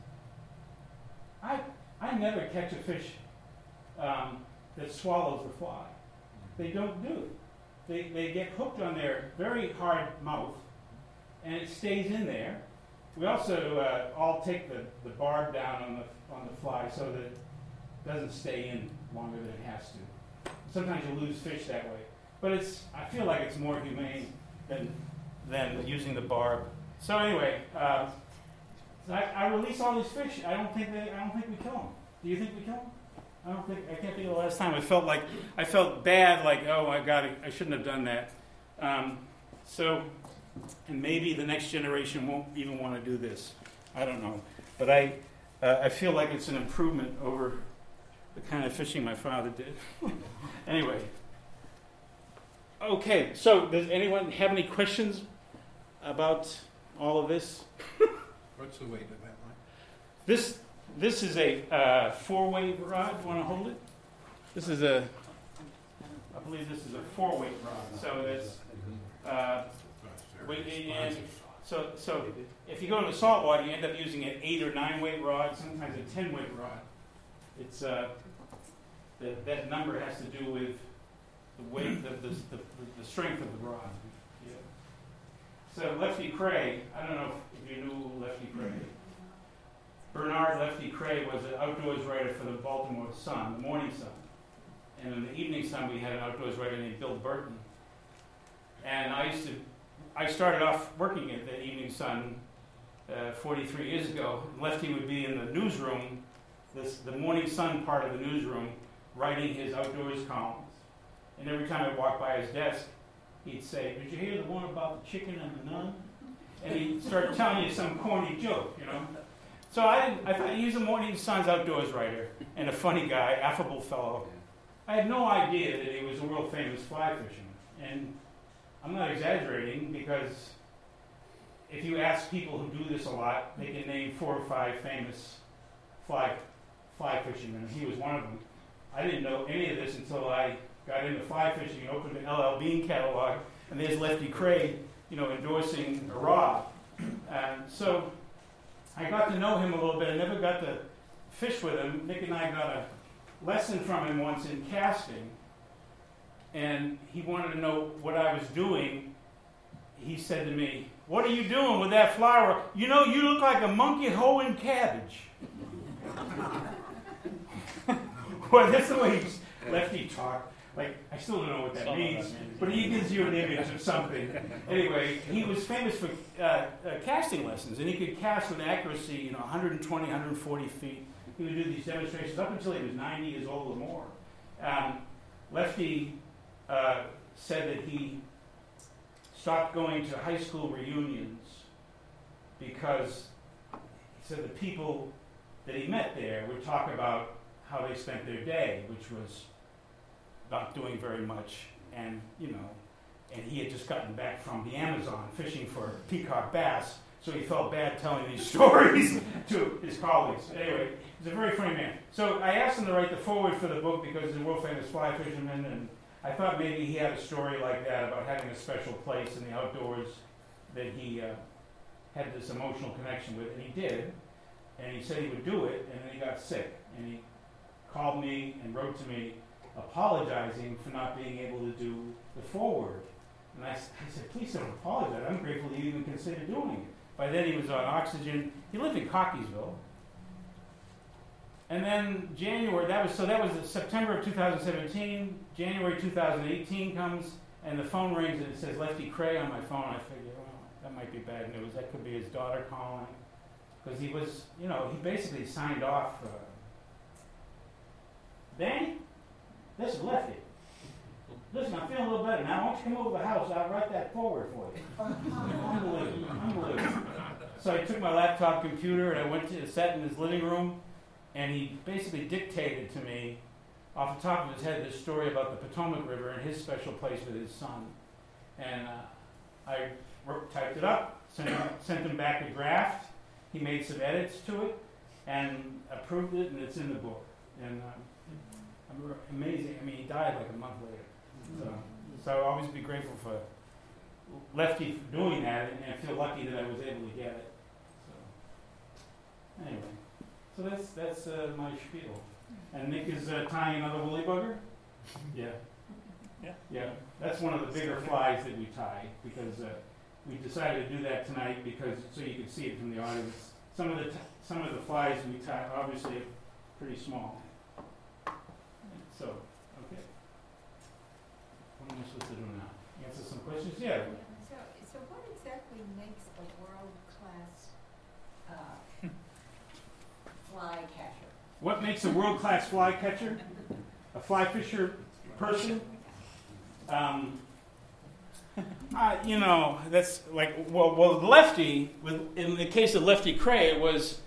I, I never catch a fish um, that swallows a fly. They don't do it. they, they get hooked on their very hard mouth, and it stays in there. We also uh, all take the, the barb down on the on the fly so that it doesn't stay in longer than it has to. Sometimes you lose fish that way, but it's I feel like it's more humane than than using the barb. So anyway, uh, I, I release all these fish. I don't think they I don't think we kill them. Do you think we kill them? I don't think I can't think of the last time I felt like I felt bad, like oh my god, I shouldn't have done that. Um, so, and maybe the next generation won't even want to do this. I don't know, but I uh, I feel like it's an improvement over the kind of fishing my father did. anyway, okay. So, does anyone have any questions about all of this? What's the weight of that line? This this is a uh, four-weight rod. You want to hold it? This is a, I believe this is a four-weight rod. So there's, uh, we- and so so if you go to the saltwater, you end up using an eight or nine-weight rod, sometimes a ten-weight rod. It's uh, the, that number has to do with the weight, the, the, the, the strength of the rod. Yeah. So Lefty Kreh, I don't know if you knew Lefty Kreh. Bernard Lefty Kreh was an outdoors writer for the Baltimore Sun, the Morning Sun. And in the Evening Sun, we had an outdoors writer named Bill Burton. And I used to, I started off working at the Evening Sun uh, 43 years ago. Lefty would be in the newsroom, this, the Morning Sun part of the newsroom, writing his outdoors columns. And every time I walked by his desk, he'd say, Did you hear the one about the chicken and the nun? And he'd start telling you some corny joke, you know. So I, didn't, I thought he was a Morning Sun's outdoors writer and a funny guy, affable fellow. I had no idea that he was a world famous fly fisherman. And I'm not exaggerating because if you ask people who do this a lot, they can name four or five famous fly, fly fishermen. And he was one of them. I didn't know any of this until I got into fly fishing and opened the LL Bean catalog, and there's Lefty Kreh, you know, endorsing a rod. And so I got to know him a little bit. I never got to fish with him. Nick and I got a lesson from him once in casting, and he wanted to know what I was doing. He said to me, What are you doing with that flower? You know, you look like a monkey hoeing cabbage. well, that's the way lefty talk. Like, I still don't know what that means, but he gives you an image of something. Anyway, he was famous for uh, uh, casting lessons, and he could cast with accuracy, you know, 120, 140 feet. He would do these demonstrations up until he was 90 years old or more. Um, Lefty uh, said that he stopped going to high school reunions because he said the people that he met there would talk about how they spent their day, which was not doing very much, and you know, and he had just gotten back from the Amazon fishing for peacock bass, so he felt bad telling these stories to his colleagues. Anyway, he's a very funny man. So I asked him to write the foreword for the book because he's a world famous fly fisherman, and I thought maybe he had a story like that about having a special place in the outdoors that he uh, had this emotional connection with, and he did. And he said he would do it, and then he got sick, and he called me and wrote to me apologizing for not being able to do the foreword. And I, I said, please don't apologize. I'm grateful you even considered doing it. By then he was on oxygen. He lived in Cockeysville. And then January, that was so that was September of 2017. January 2018 comes, and the phone rings and it says Lefty Kreh on my phone. I figure, well, that might be bad news. That could be his daughter calling, because he was, you know, he basically signed off. Uh, this is Lefty. Listen, I'm feeling a little better now. Why don't you come over to the house? I'll write that foreword for you. Unbelievable. Unbelievable. So I took my laptop computer and I went to sat in his living room, and he basically dictated to me, off the top of his head, this story about the Potomac River and his special place with his son. And uh, I wrote, typed it up, sent him, sent him back a draft. He made some edits to it and approved it, and it's in the book. And uh, amazing. I mean, he died like a month later. So, so I'll always be grateful for Lefty for doing that, and I feel lucky that I was able to get it. So, anyway, so that's that's uh, my spiel. And Nick is uh, tying another woolly bugger. Yeah. Yeah, that's one of the bigger flies that we tie because uh, we decided to do that tonight because so you can see it from the audience. Some of the t- some of the flies we tie obviously are pretty small. So, okay. What am I supposed to do now? Answer some questions? Yeah. So, so what exactly makes a world-class uh, fly catcher? What makes a world-class fly catcher? A fly fisher person? Um, uh, you know, that's like well, well, Lefty. With, in the case of Lefty Kreh, it was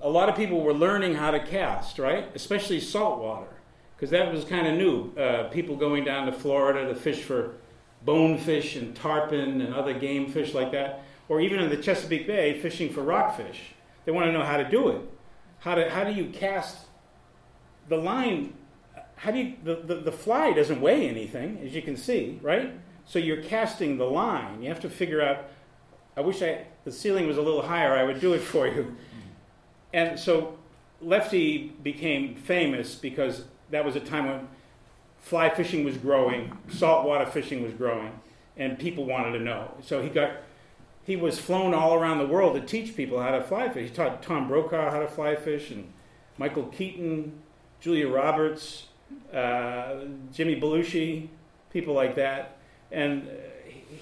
a lot of people were learning how to cast, right? Especially saltwater, because that was kind of new. Uh, people going down to Florida to fish for bonefish and tarpon and other game fish like that, or even in the Chesapeake Bay fishing for rockfish. They want to know how to do it. How to how do you cast the line? How do you the, the, the fly doesn't weigh anything, as you can see, right? So you're casting the line. You have to figure out. I wish I the ceiling was a little higher. I would do it for you. And so Lefty became famous because that was a time when fly fishing was growing, saltwater fishing was growing, and people wanted to know. So he got he was flown all around the world to teach people how to fly fish. He taught Tom Brokaw how to fly fish, and Michael Keaton, Julia Roberts, uh, Jimmy Belushi, people like that. And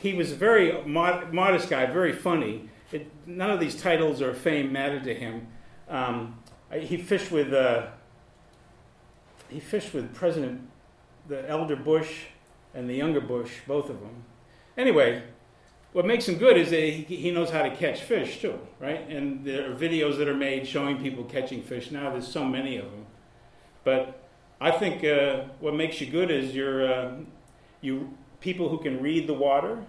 he was a very mod- modest guy, very funny. It, none of these titles or fame mattered to him. Um, he fished with uh, he fished with President the elder Bush and the younger Bush, both of them. Anyway, what makes him good is that he, he knows how to catch fish too, right? And there are videos that are made showing people catching fish. Now there's so many of them, but I think uh, what makes you good is you're uh, you people who can read the water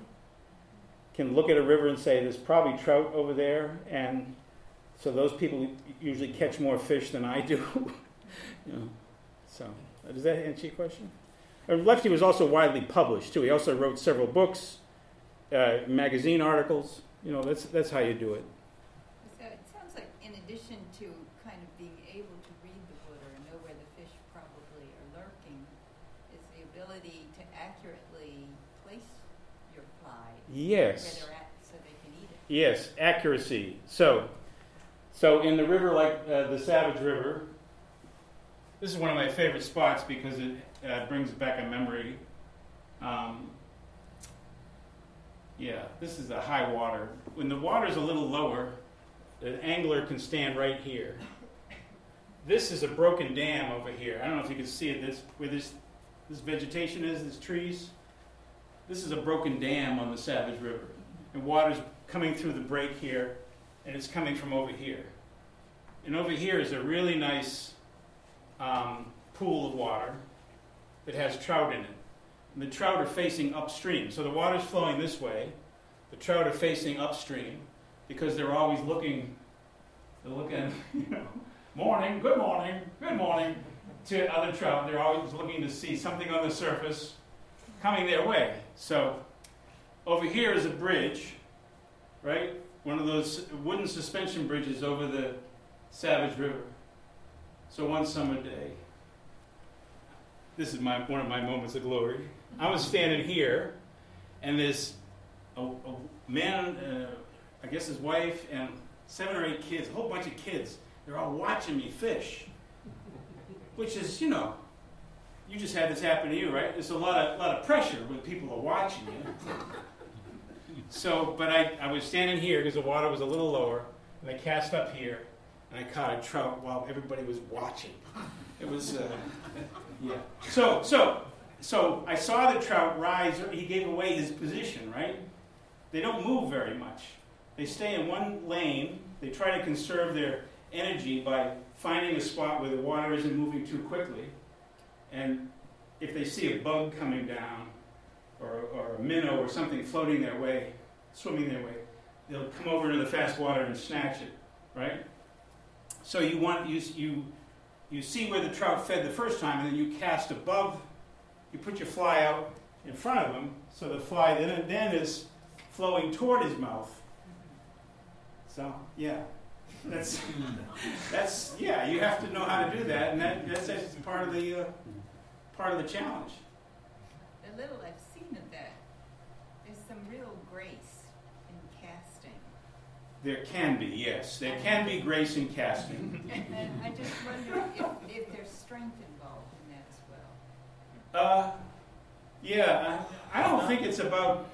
can look at a river and say there's probably trout over there, and so those people usually catch more fish than I do. you know, so does that answer your question? Uh, Lefty was also widely published too. He also wrote several books, uh, magazine articles. You know, that's that's how you do it. So it sounds like in addition to kind of being able to read the water and know where the fish probably are lurking, is the ability to accurately place your fly where Yes. they're at so they can eat it. Yes, accuracy. So, so in the river like uh, the Savage River, this is one of my favorite spots because it uh, brings back a memory. Um, yeah, this is the high water. When the water's a little lower, an angler can stand right here. This is a broken dam over here. I don't know if you can see it. This where this this vegetation is, these trees. This is a broken dam on the Savage River, and water's coming through the break here, and it's coming from over here. And over here is a really nice um, pool of water that has trout in it. And the trout are facing upstream. So the water's flowing this way. The trout are facing upstream because they're always looking, they're looking, you know, morning, good morning, good morning to other trout. They're always looking to see something on the surface coming their way. So over here is a bridge, right? One of those wooden suspension bridges over the Savage River. So one summer day, this is my one of my moments of glory. I was standing here, and this a, a man, uh, I guess his wife, and seven or eight kids, a whole bunch of kids. They're all watching me fish, which is, you know, you just had this happen to you, right? There's a lot of lot of pressure when people are watching you. So, but I, I was standing here because the water was a little lower, and I cast up here, and I caught a trout while everybody was watching. It was, uh, yeah. So, so, so I saw the trout rise. He gave away his position, right? They don't move very much. They stay in one lane. They try to conserve their energy by finding a spot where the water isn't moving too quickly. And if they see a bug coming down, or, or a minnow or something floating their way, swimming their way, they'll come over into the fast water and snatch it, right? So you want you you you see where the trout fed the first time, and then you cast above. You put your fly out in front of him, so the fly then then is flowing toward his mouth. So yeah, that's that's yeah. You have to know how to do that, and that, that's, that's part of the uh, part of the challenge. A little I've seen of that, there's some real. There can be, yes. There can be grace in casting. And I just wonder if, if there's strength involved in that as well. Uh, yeah, I, I don't think it's about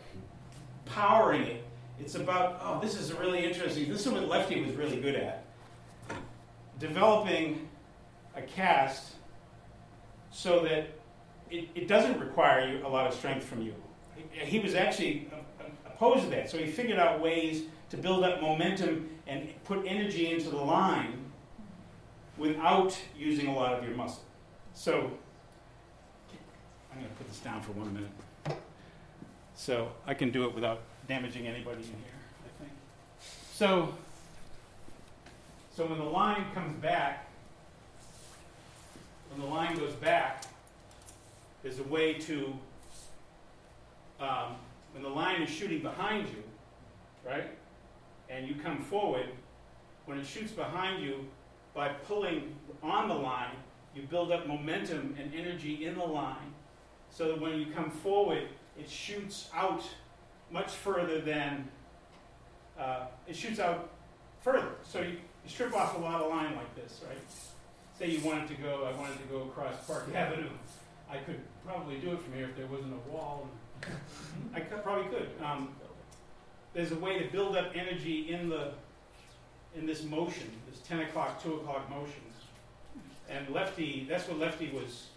powering it. It's about, oh, this is really interesting. This is what Lefty was really good at. Developing a cast so that it, it doesn't require you a lot of strength from you. He was actually opposed to that, so he figured out ways to build up momentum and put energy into the line without using a lot of your muscle. So I'm going to put this down for one minute. So I can do it without damaging anybody in here, I think. So, so when the line comes back, when the line goes back, there's a way to, um, when the line is shooting behind you, right, and you come forward, when it shoots behind you, by pulling on the line, you build up momentum and energy in the line so that when you come forward, it shoots out much further than, uh, it shoots out further. So you, you strip off a lot of line like this, right? Say you wanted to go, I wanted to go across Park Avenue. I could probably do it from here if there wasn't a wall. I could, probably could. Um, there's a way to build up energy in the in this motion, this 10 o'clock, 2 o'clock motion. And Lefty, that's what Lefty was.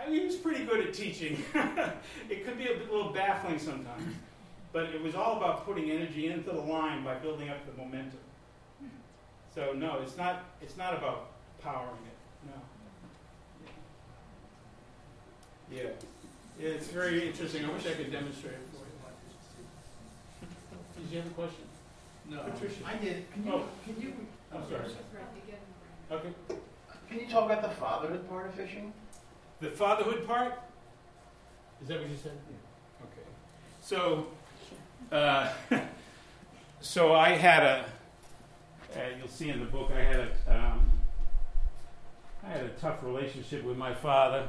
I mean, he was pretty good at teaching. it could be a little baffling sometimes, but it was all about putting energy into the line by building up the momentum. So no, it's not. It's not about powering it. No. Yeah. yeah. It's very interesting. I wish I could demonstrate. Did you have a question? No, Patricia. I did. Can you, Oh. can you, I'm sorry. Okay. can you talk about the fatherhood part of fishing? The fatherhood part? Is that what you said? Okay. So, uh, so I had a. Uh, you'll see in the book I had a. Um, I had a tough relationship with my father,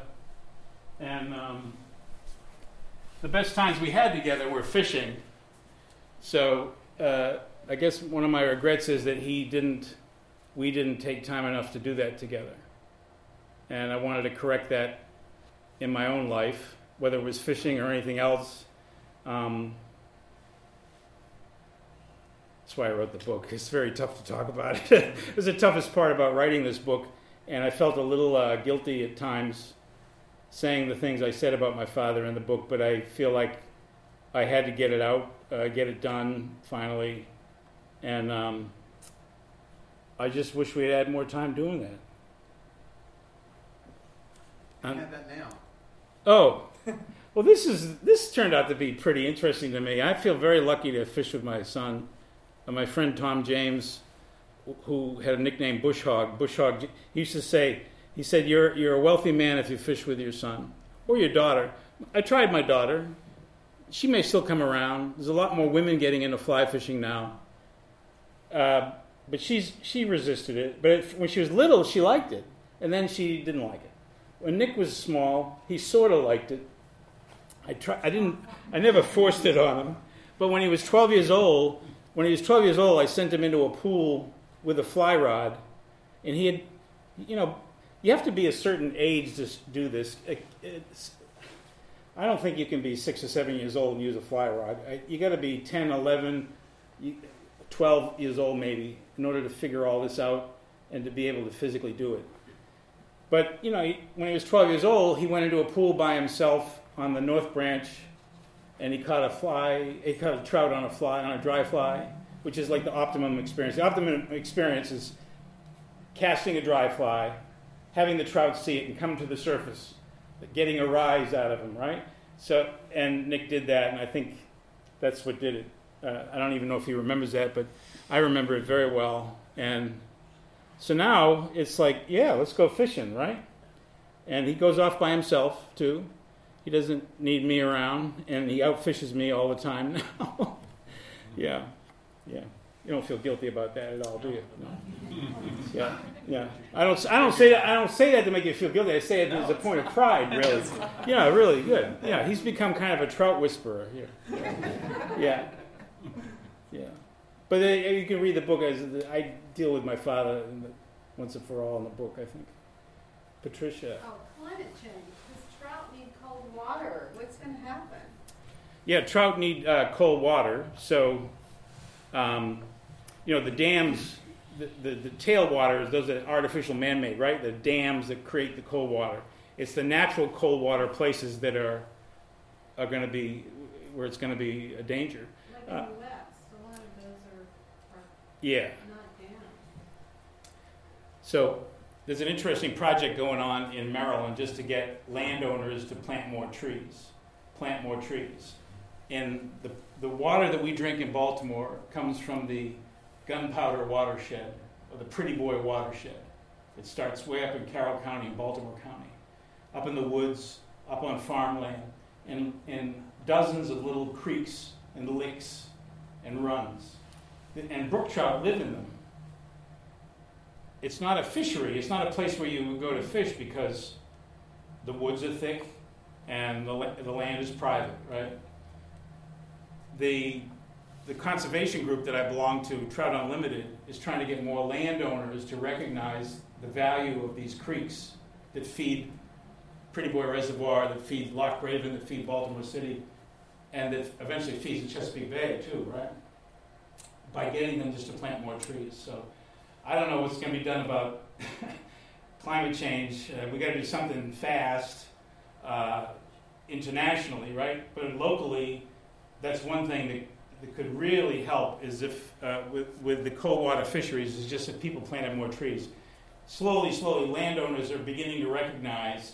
and um, the best times we had together were fishing. So uh, I guess one of my regrets is that he didn't. We didn't take time enough to do that together and I wanted to correct that in my own life, whether it was fishing or anything else. Um, that's why I wrote the book. It's very tough to talk about it. it was the toughest part about writing this book, and I felt a little uh, guilty at times saying the things I said about my father in the book, but I feel like I had to get it out, uh, get it done finally, and um, I just wish we had had more time doing that. Um, have that now. Oh, well, this is this turned out to be pretty interesting to me. I feel very lucky to fish with my son, uh, my friend Tom James, who had a nickname Bush Hog. Bush Hog. He used to say, he said, "You're you're a wealthy man if you fish with your son or your daughter." I tried my daughter. She may still come around. There's a lot more women getting into fly fishing now. Uh, but she's she resisted it. But when she was little, she liked it, and then she didn't like it. When Nick was small, he sort of liked it. I try, I didn't. I never forced it on him. But when he was 12 years old, when he was 12 years old, I sent him into a pool with a fly rod, and he had, you know, you have to be a certain age to do this. I don't think you can be six or seven years old and use a fly rod. I, you got to be 10, 11, 12 years old maybe in order to figure all this out and to be able to physically do it. But you know, when he was 12 years old, he went into a pool by himself on the North Branch, and he caught a fly. He caught a trout on a fly on a dry fly, which is like the optimum experience. The optimum experience is casting a dry fly, having the trout see it and come to the surface, getting a rise out of him, right? So, and Nick did that, and I think that's what did it. Uh, I don't even know if he remembers that, but I remember it very well. And so now it's like, yeah, let's go fishing, right? And he goes off by himself too. He doesn't need me around, and he outfishes me all the time now. yeah, yeah. You don't feel guilty about that at all, do you? No. Yeah, yeah. I don't. I don't say that. I don't say that to make you feel guilty. I say it as a point of pride, really. Yeah, really good. Yeah, he's become kind of a trout whisperer here. Yeah, yeah. But uh, you can read the book as I deal with my father in the, once and for all in the book. I think. Patricia. Oh, climate change. Does trout need cold water? What's going to happen? Yeah, trout need uh, cold water. So, um, you know, the dams, the, the, the tailwaters, those are artificial man made, right? The dams that create the cold water. It's the natural cold water places that are, are going to be, where it's going to be a danger. Like in Uh, the West, a lot of those are, are Yeah. not dams. So, there's an interesting project going on in Maryland just to get landowners to plant more trees. Plant more trees. And the, the water that we drink in Baltimore comes from the gunpowder watershed, or the Pretty Boy watershed. It starts way up in Carroll County Baltimore County, up in the woods, up on farmland, and, and dozens of little creeks and lakes and runs. And brook trout live in them it's not a fishery. It's not a place where you would go to fish because the woods are thick and the, the land is private, right? The, the conservation group that I belong to, Trout Unlimited, is trying to get more landowners to recognize the value of these creeks that feed Pretty Boy Reservoir, that feed Loch Raven, that feed Baltimore City, and that eventually feeds the Chesapeake Bay too, right? By getting them just to plant more trees. So I don't know what's going to be done about climate change. Uh, we got to do something fast uh, internationally, right? But locally, that's one thing that, that could really help is if uh, with, with the cold water fisheries is just if people planted more trees. Slowly, slowly, landowners are beginning to recognize,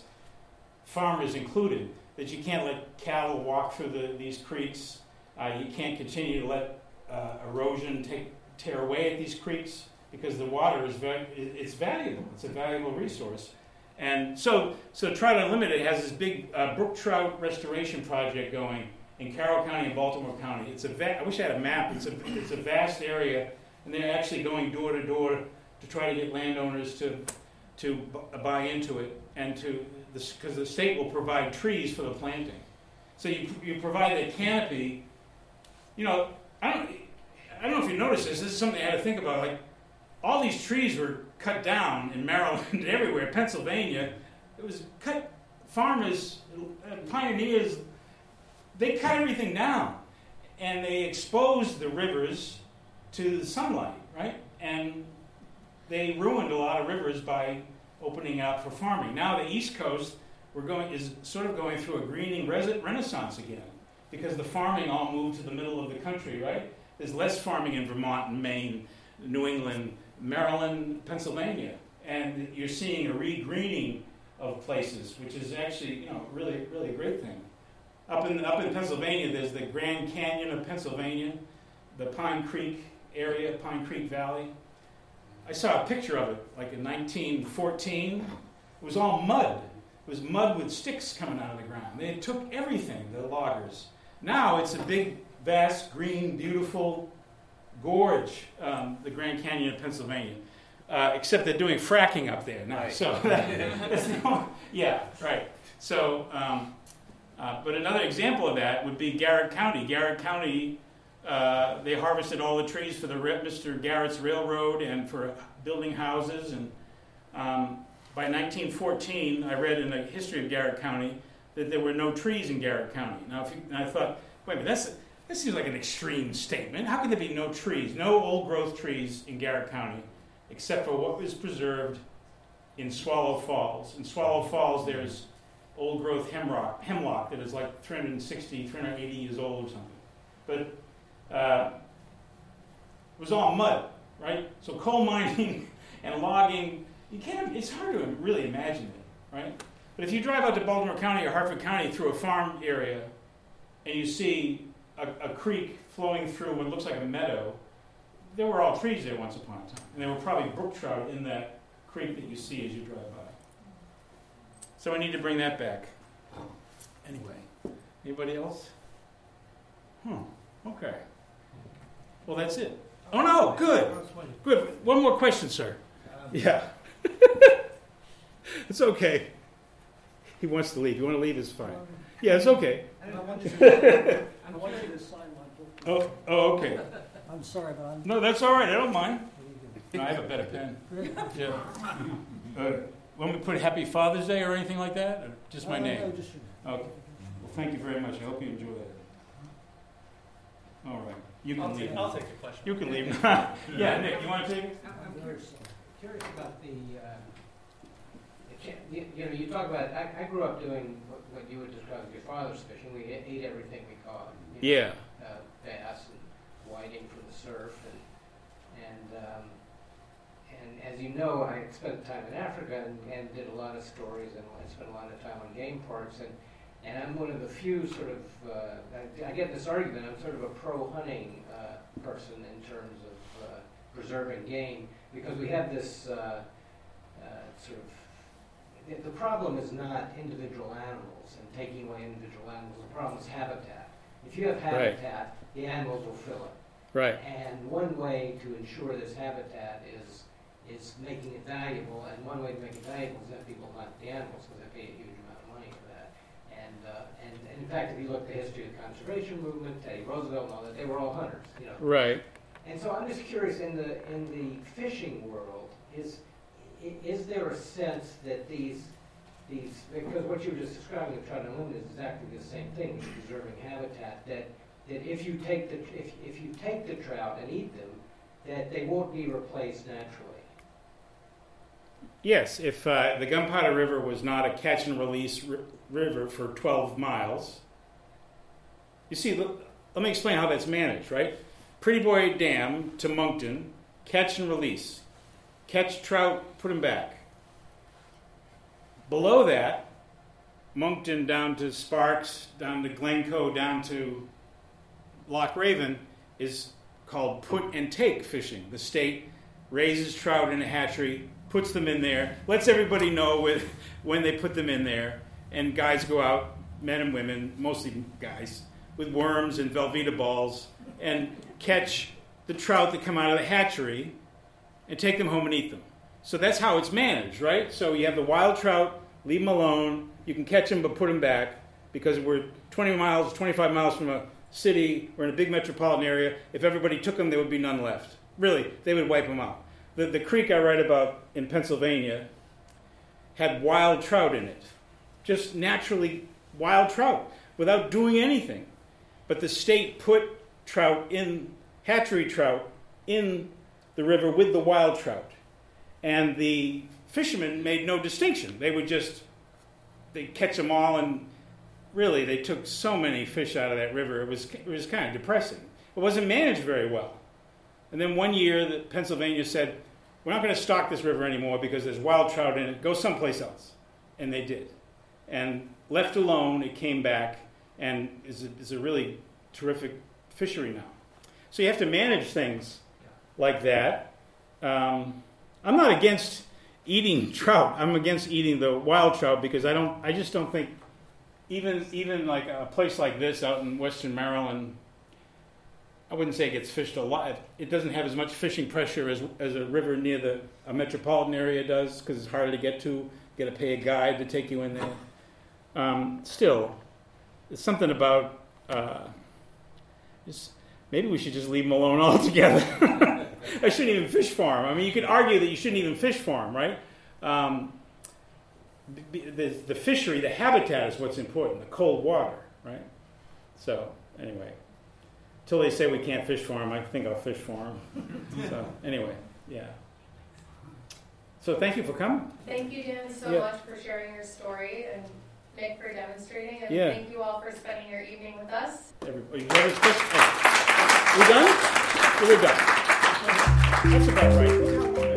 farmers included, that you can't let cattle walk through the, these creeks. Uh, you can't continue to let uh, erosion take, tear away at these creeks because the water is very, it's valuable. It's a valuable resource. And so, so Trout Unlimited has this big uh, brook trout restoration project going in Carroll County and Baltimore County. It's a va- I wish I had a map. It's a, it's a vast area, and they're actually going door to door to try to get landowners to, to bu- buy into it and to, because the state will provide trees for the planting. So you, you provide a canopy. You know, I don't, I don't know if you noticed this. This is something I had to think about. Like, all these trees were cut down in Maryland and everywhere, Pennsylvania. It was cut. Farmers, uh, pioneers, they cut everything down, and they exposed the rivers to the sunlight, right? And they ruined a lot of rivers by opening out for farming. Now the East Coast, we're going is sort of going through a greening renaissance again because the farming all moved to the middle of the country, right? There's less farming in Vermont and Maine, New England, Maryland, Pennsylvania, and you're seeing a regreening of places, which is actually you know really really a great thing. Up in up in Pennsylvania, there's the Grand Canyon of Pennsylvania, the Pine Creek area, Pine Creek Valley. I saw a picture of it like in 1914. It was all mud. It was mud with sticks coming out of the ground. They took everything, the loggers. Now it's a big, vast, green, beautiful gorge, um, the Grand Canyon of Pennsylvania. Uh, except they're doing fracking up there now. So, that's the only- yeah, right. So, um, uh, but another example of that would be Garrett County. Garrett County, uh, they harvested all the trees for the Mr. Garrett's Railroad and for building houses. And um, by 1914, I read in the history of Garrett County that there were no trees in Garrett County. Now, if you, I thought, wait a minute, that's, that seems like an extreme statement. How could there be no trees, no old growth trees in Garrett County, except for what was preserved in Swallow Falls? In Swallow Falls, there's old growth hemlock, hemlock that is like 360, 380 years old or something. But uh, it was all mud, right? So coal mining and logging, you can't, it's hard to really imagine it, right? But if you drive out to Baltimore County or Harford County through a farm area and you see a, a creek flowing through what looks like a meadow, there were all trees there once upon a time. And there were probably brook trout in that creek that you see as you drive by. So I need to bring that back. Anyway, anybody else? Hmm, okay. Well, that's it. Oh no, good, good. One more question, sir. Yeah, it's okay. He wants to leave. You want to leave? It's fine. Yeah, it's okay. I want you to, I want you to sign my book. Oh, oh, okay. I'm sorry, but I'm. No, that's all right. I don't mind. No, I have a better pen. Yeah. Uh, want me to put Happy Father's Day or anything like that? Or just my No, no, name? no, just- Okay. Well, thank you very much. I hope you enjoy that. All right. You can leave. I'll take the question. You can leave. yeah, Nick, you want to take it? I'm curious, curious about the, uh, you, you know, you talk about, I, I grew up doing what, what you would describe as your father's fishing. We ate ate everything we caught. you know, Yeah. Uh, bass and whiting from the surf and, and, um, and as you know, I spent time in Africa and, and did a lot of stories and I spent a lot of time on game parks and, and I'm one of the few sort of, uh, I, I get this argument, I'm sort of a pro-hunting uh, person in terms of uh, preserving game, because we have this uh, uh, sort of, the, problem is not individual animals and taking away individual animals, the problem is habitat. If you have Right. habitat, the animals will fill it. Right. And one way to ensure this habitat is, is making it valuable, and one way to make it valuable is that people hunt the animals, because they pay a huge amount of money for that. And, uh, and, and in fact, if you look at the history of the conservation movement, Teddy Roosevelt and all that, they were all hunters, you know. Right. And so I'm just curious, in the, in the fishing world, is, is there a sense that these, these, because what you were just describing of trout unlimited is exactly the same thing, preserving habitat, that, that if you take the, if, if you take the trout and eat them, that they won't be replaced naturally. Yes, if uh, the Gunpowder River was not a catch and release ri- river for 12 miles, you see, look, let me explain how that's managed, right? Pretty Boy Dam to Monkton, catch and release. Catch trout, put them back. Below that, Monkton down to Sparks, down to Glencoe, down to Loch Raven is called put and take fishing. The state raises trout in a hatchery, puts them in there, lets everybody know with, when they put them in there, and guys go out, men and women, mostly guys, with worms and Velveeta balls, and catch the trout that come out of the hatchery and take them home and eat them. So that's how it's managed, right? So you have the wild trout, leave them alone. You can catch them, but put them back because we're 20 miles, 25 miles from a city. We're in a big metropolitan area. If everybody took them, there would be none left. Really, they would wipe them out. The, the creek I write about in Pennsylvania had wild trout in it, just naturally wild trout without doing anything. But the state put trout in, hatchery trout, in the river with the wild trout. And the fishermen made no distinction. They would just, they'd catch them all, and really, they took so many fish out of that river, it was, it was kind of depressing. It wasn't managed very well. And then one year, the Pennsylvania said, we're not going to stock this river anymore because there's wild trout in it. Go someplace else. And they did. And left alone, it came back and is a, is a really terrific fishery now. So you have to manage things like that. Um, I'm not against eating trout. I'm against eating the wild trout because I don't. I just don't think even even like a place like this out in Western Maryland. I wouldn't say it gets fished a lot. It doesn't have as much fishing pressure as, as a river near the a metropolitan area does because it's harder to get to. You got to pay a guide to take you in there. Um, still, it's something about. Uh, just, maybe we should just leave them alone altogether. I shouldn't even fish for them. I mean, you could argue that you shouldn't even fish for them, right? Um, the, the, the fishery, the habitat is what's important, the cold water, right? So, anyway, until they say we can't fish for them, I think I'll fish for them. so, anyway, yeah. So, thank you for coming. Thank you, Dan, so Yeah. much for sharing your story and Nick for demonstrating. And Yeah. thank you all for spending your evening with us. Everybody, oh, whoever's fish- oh. we done? We're done. That's about right.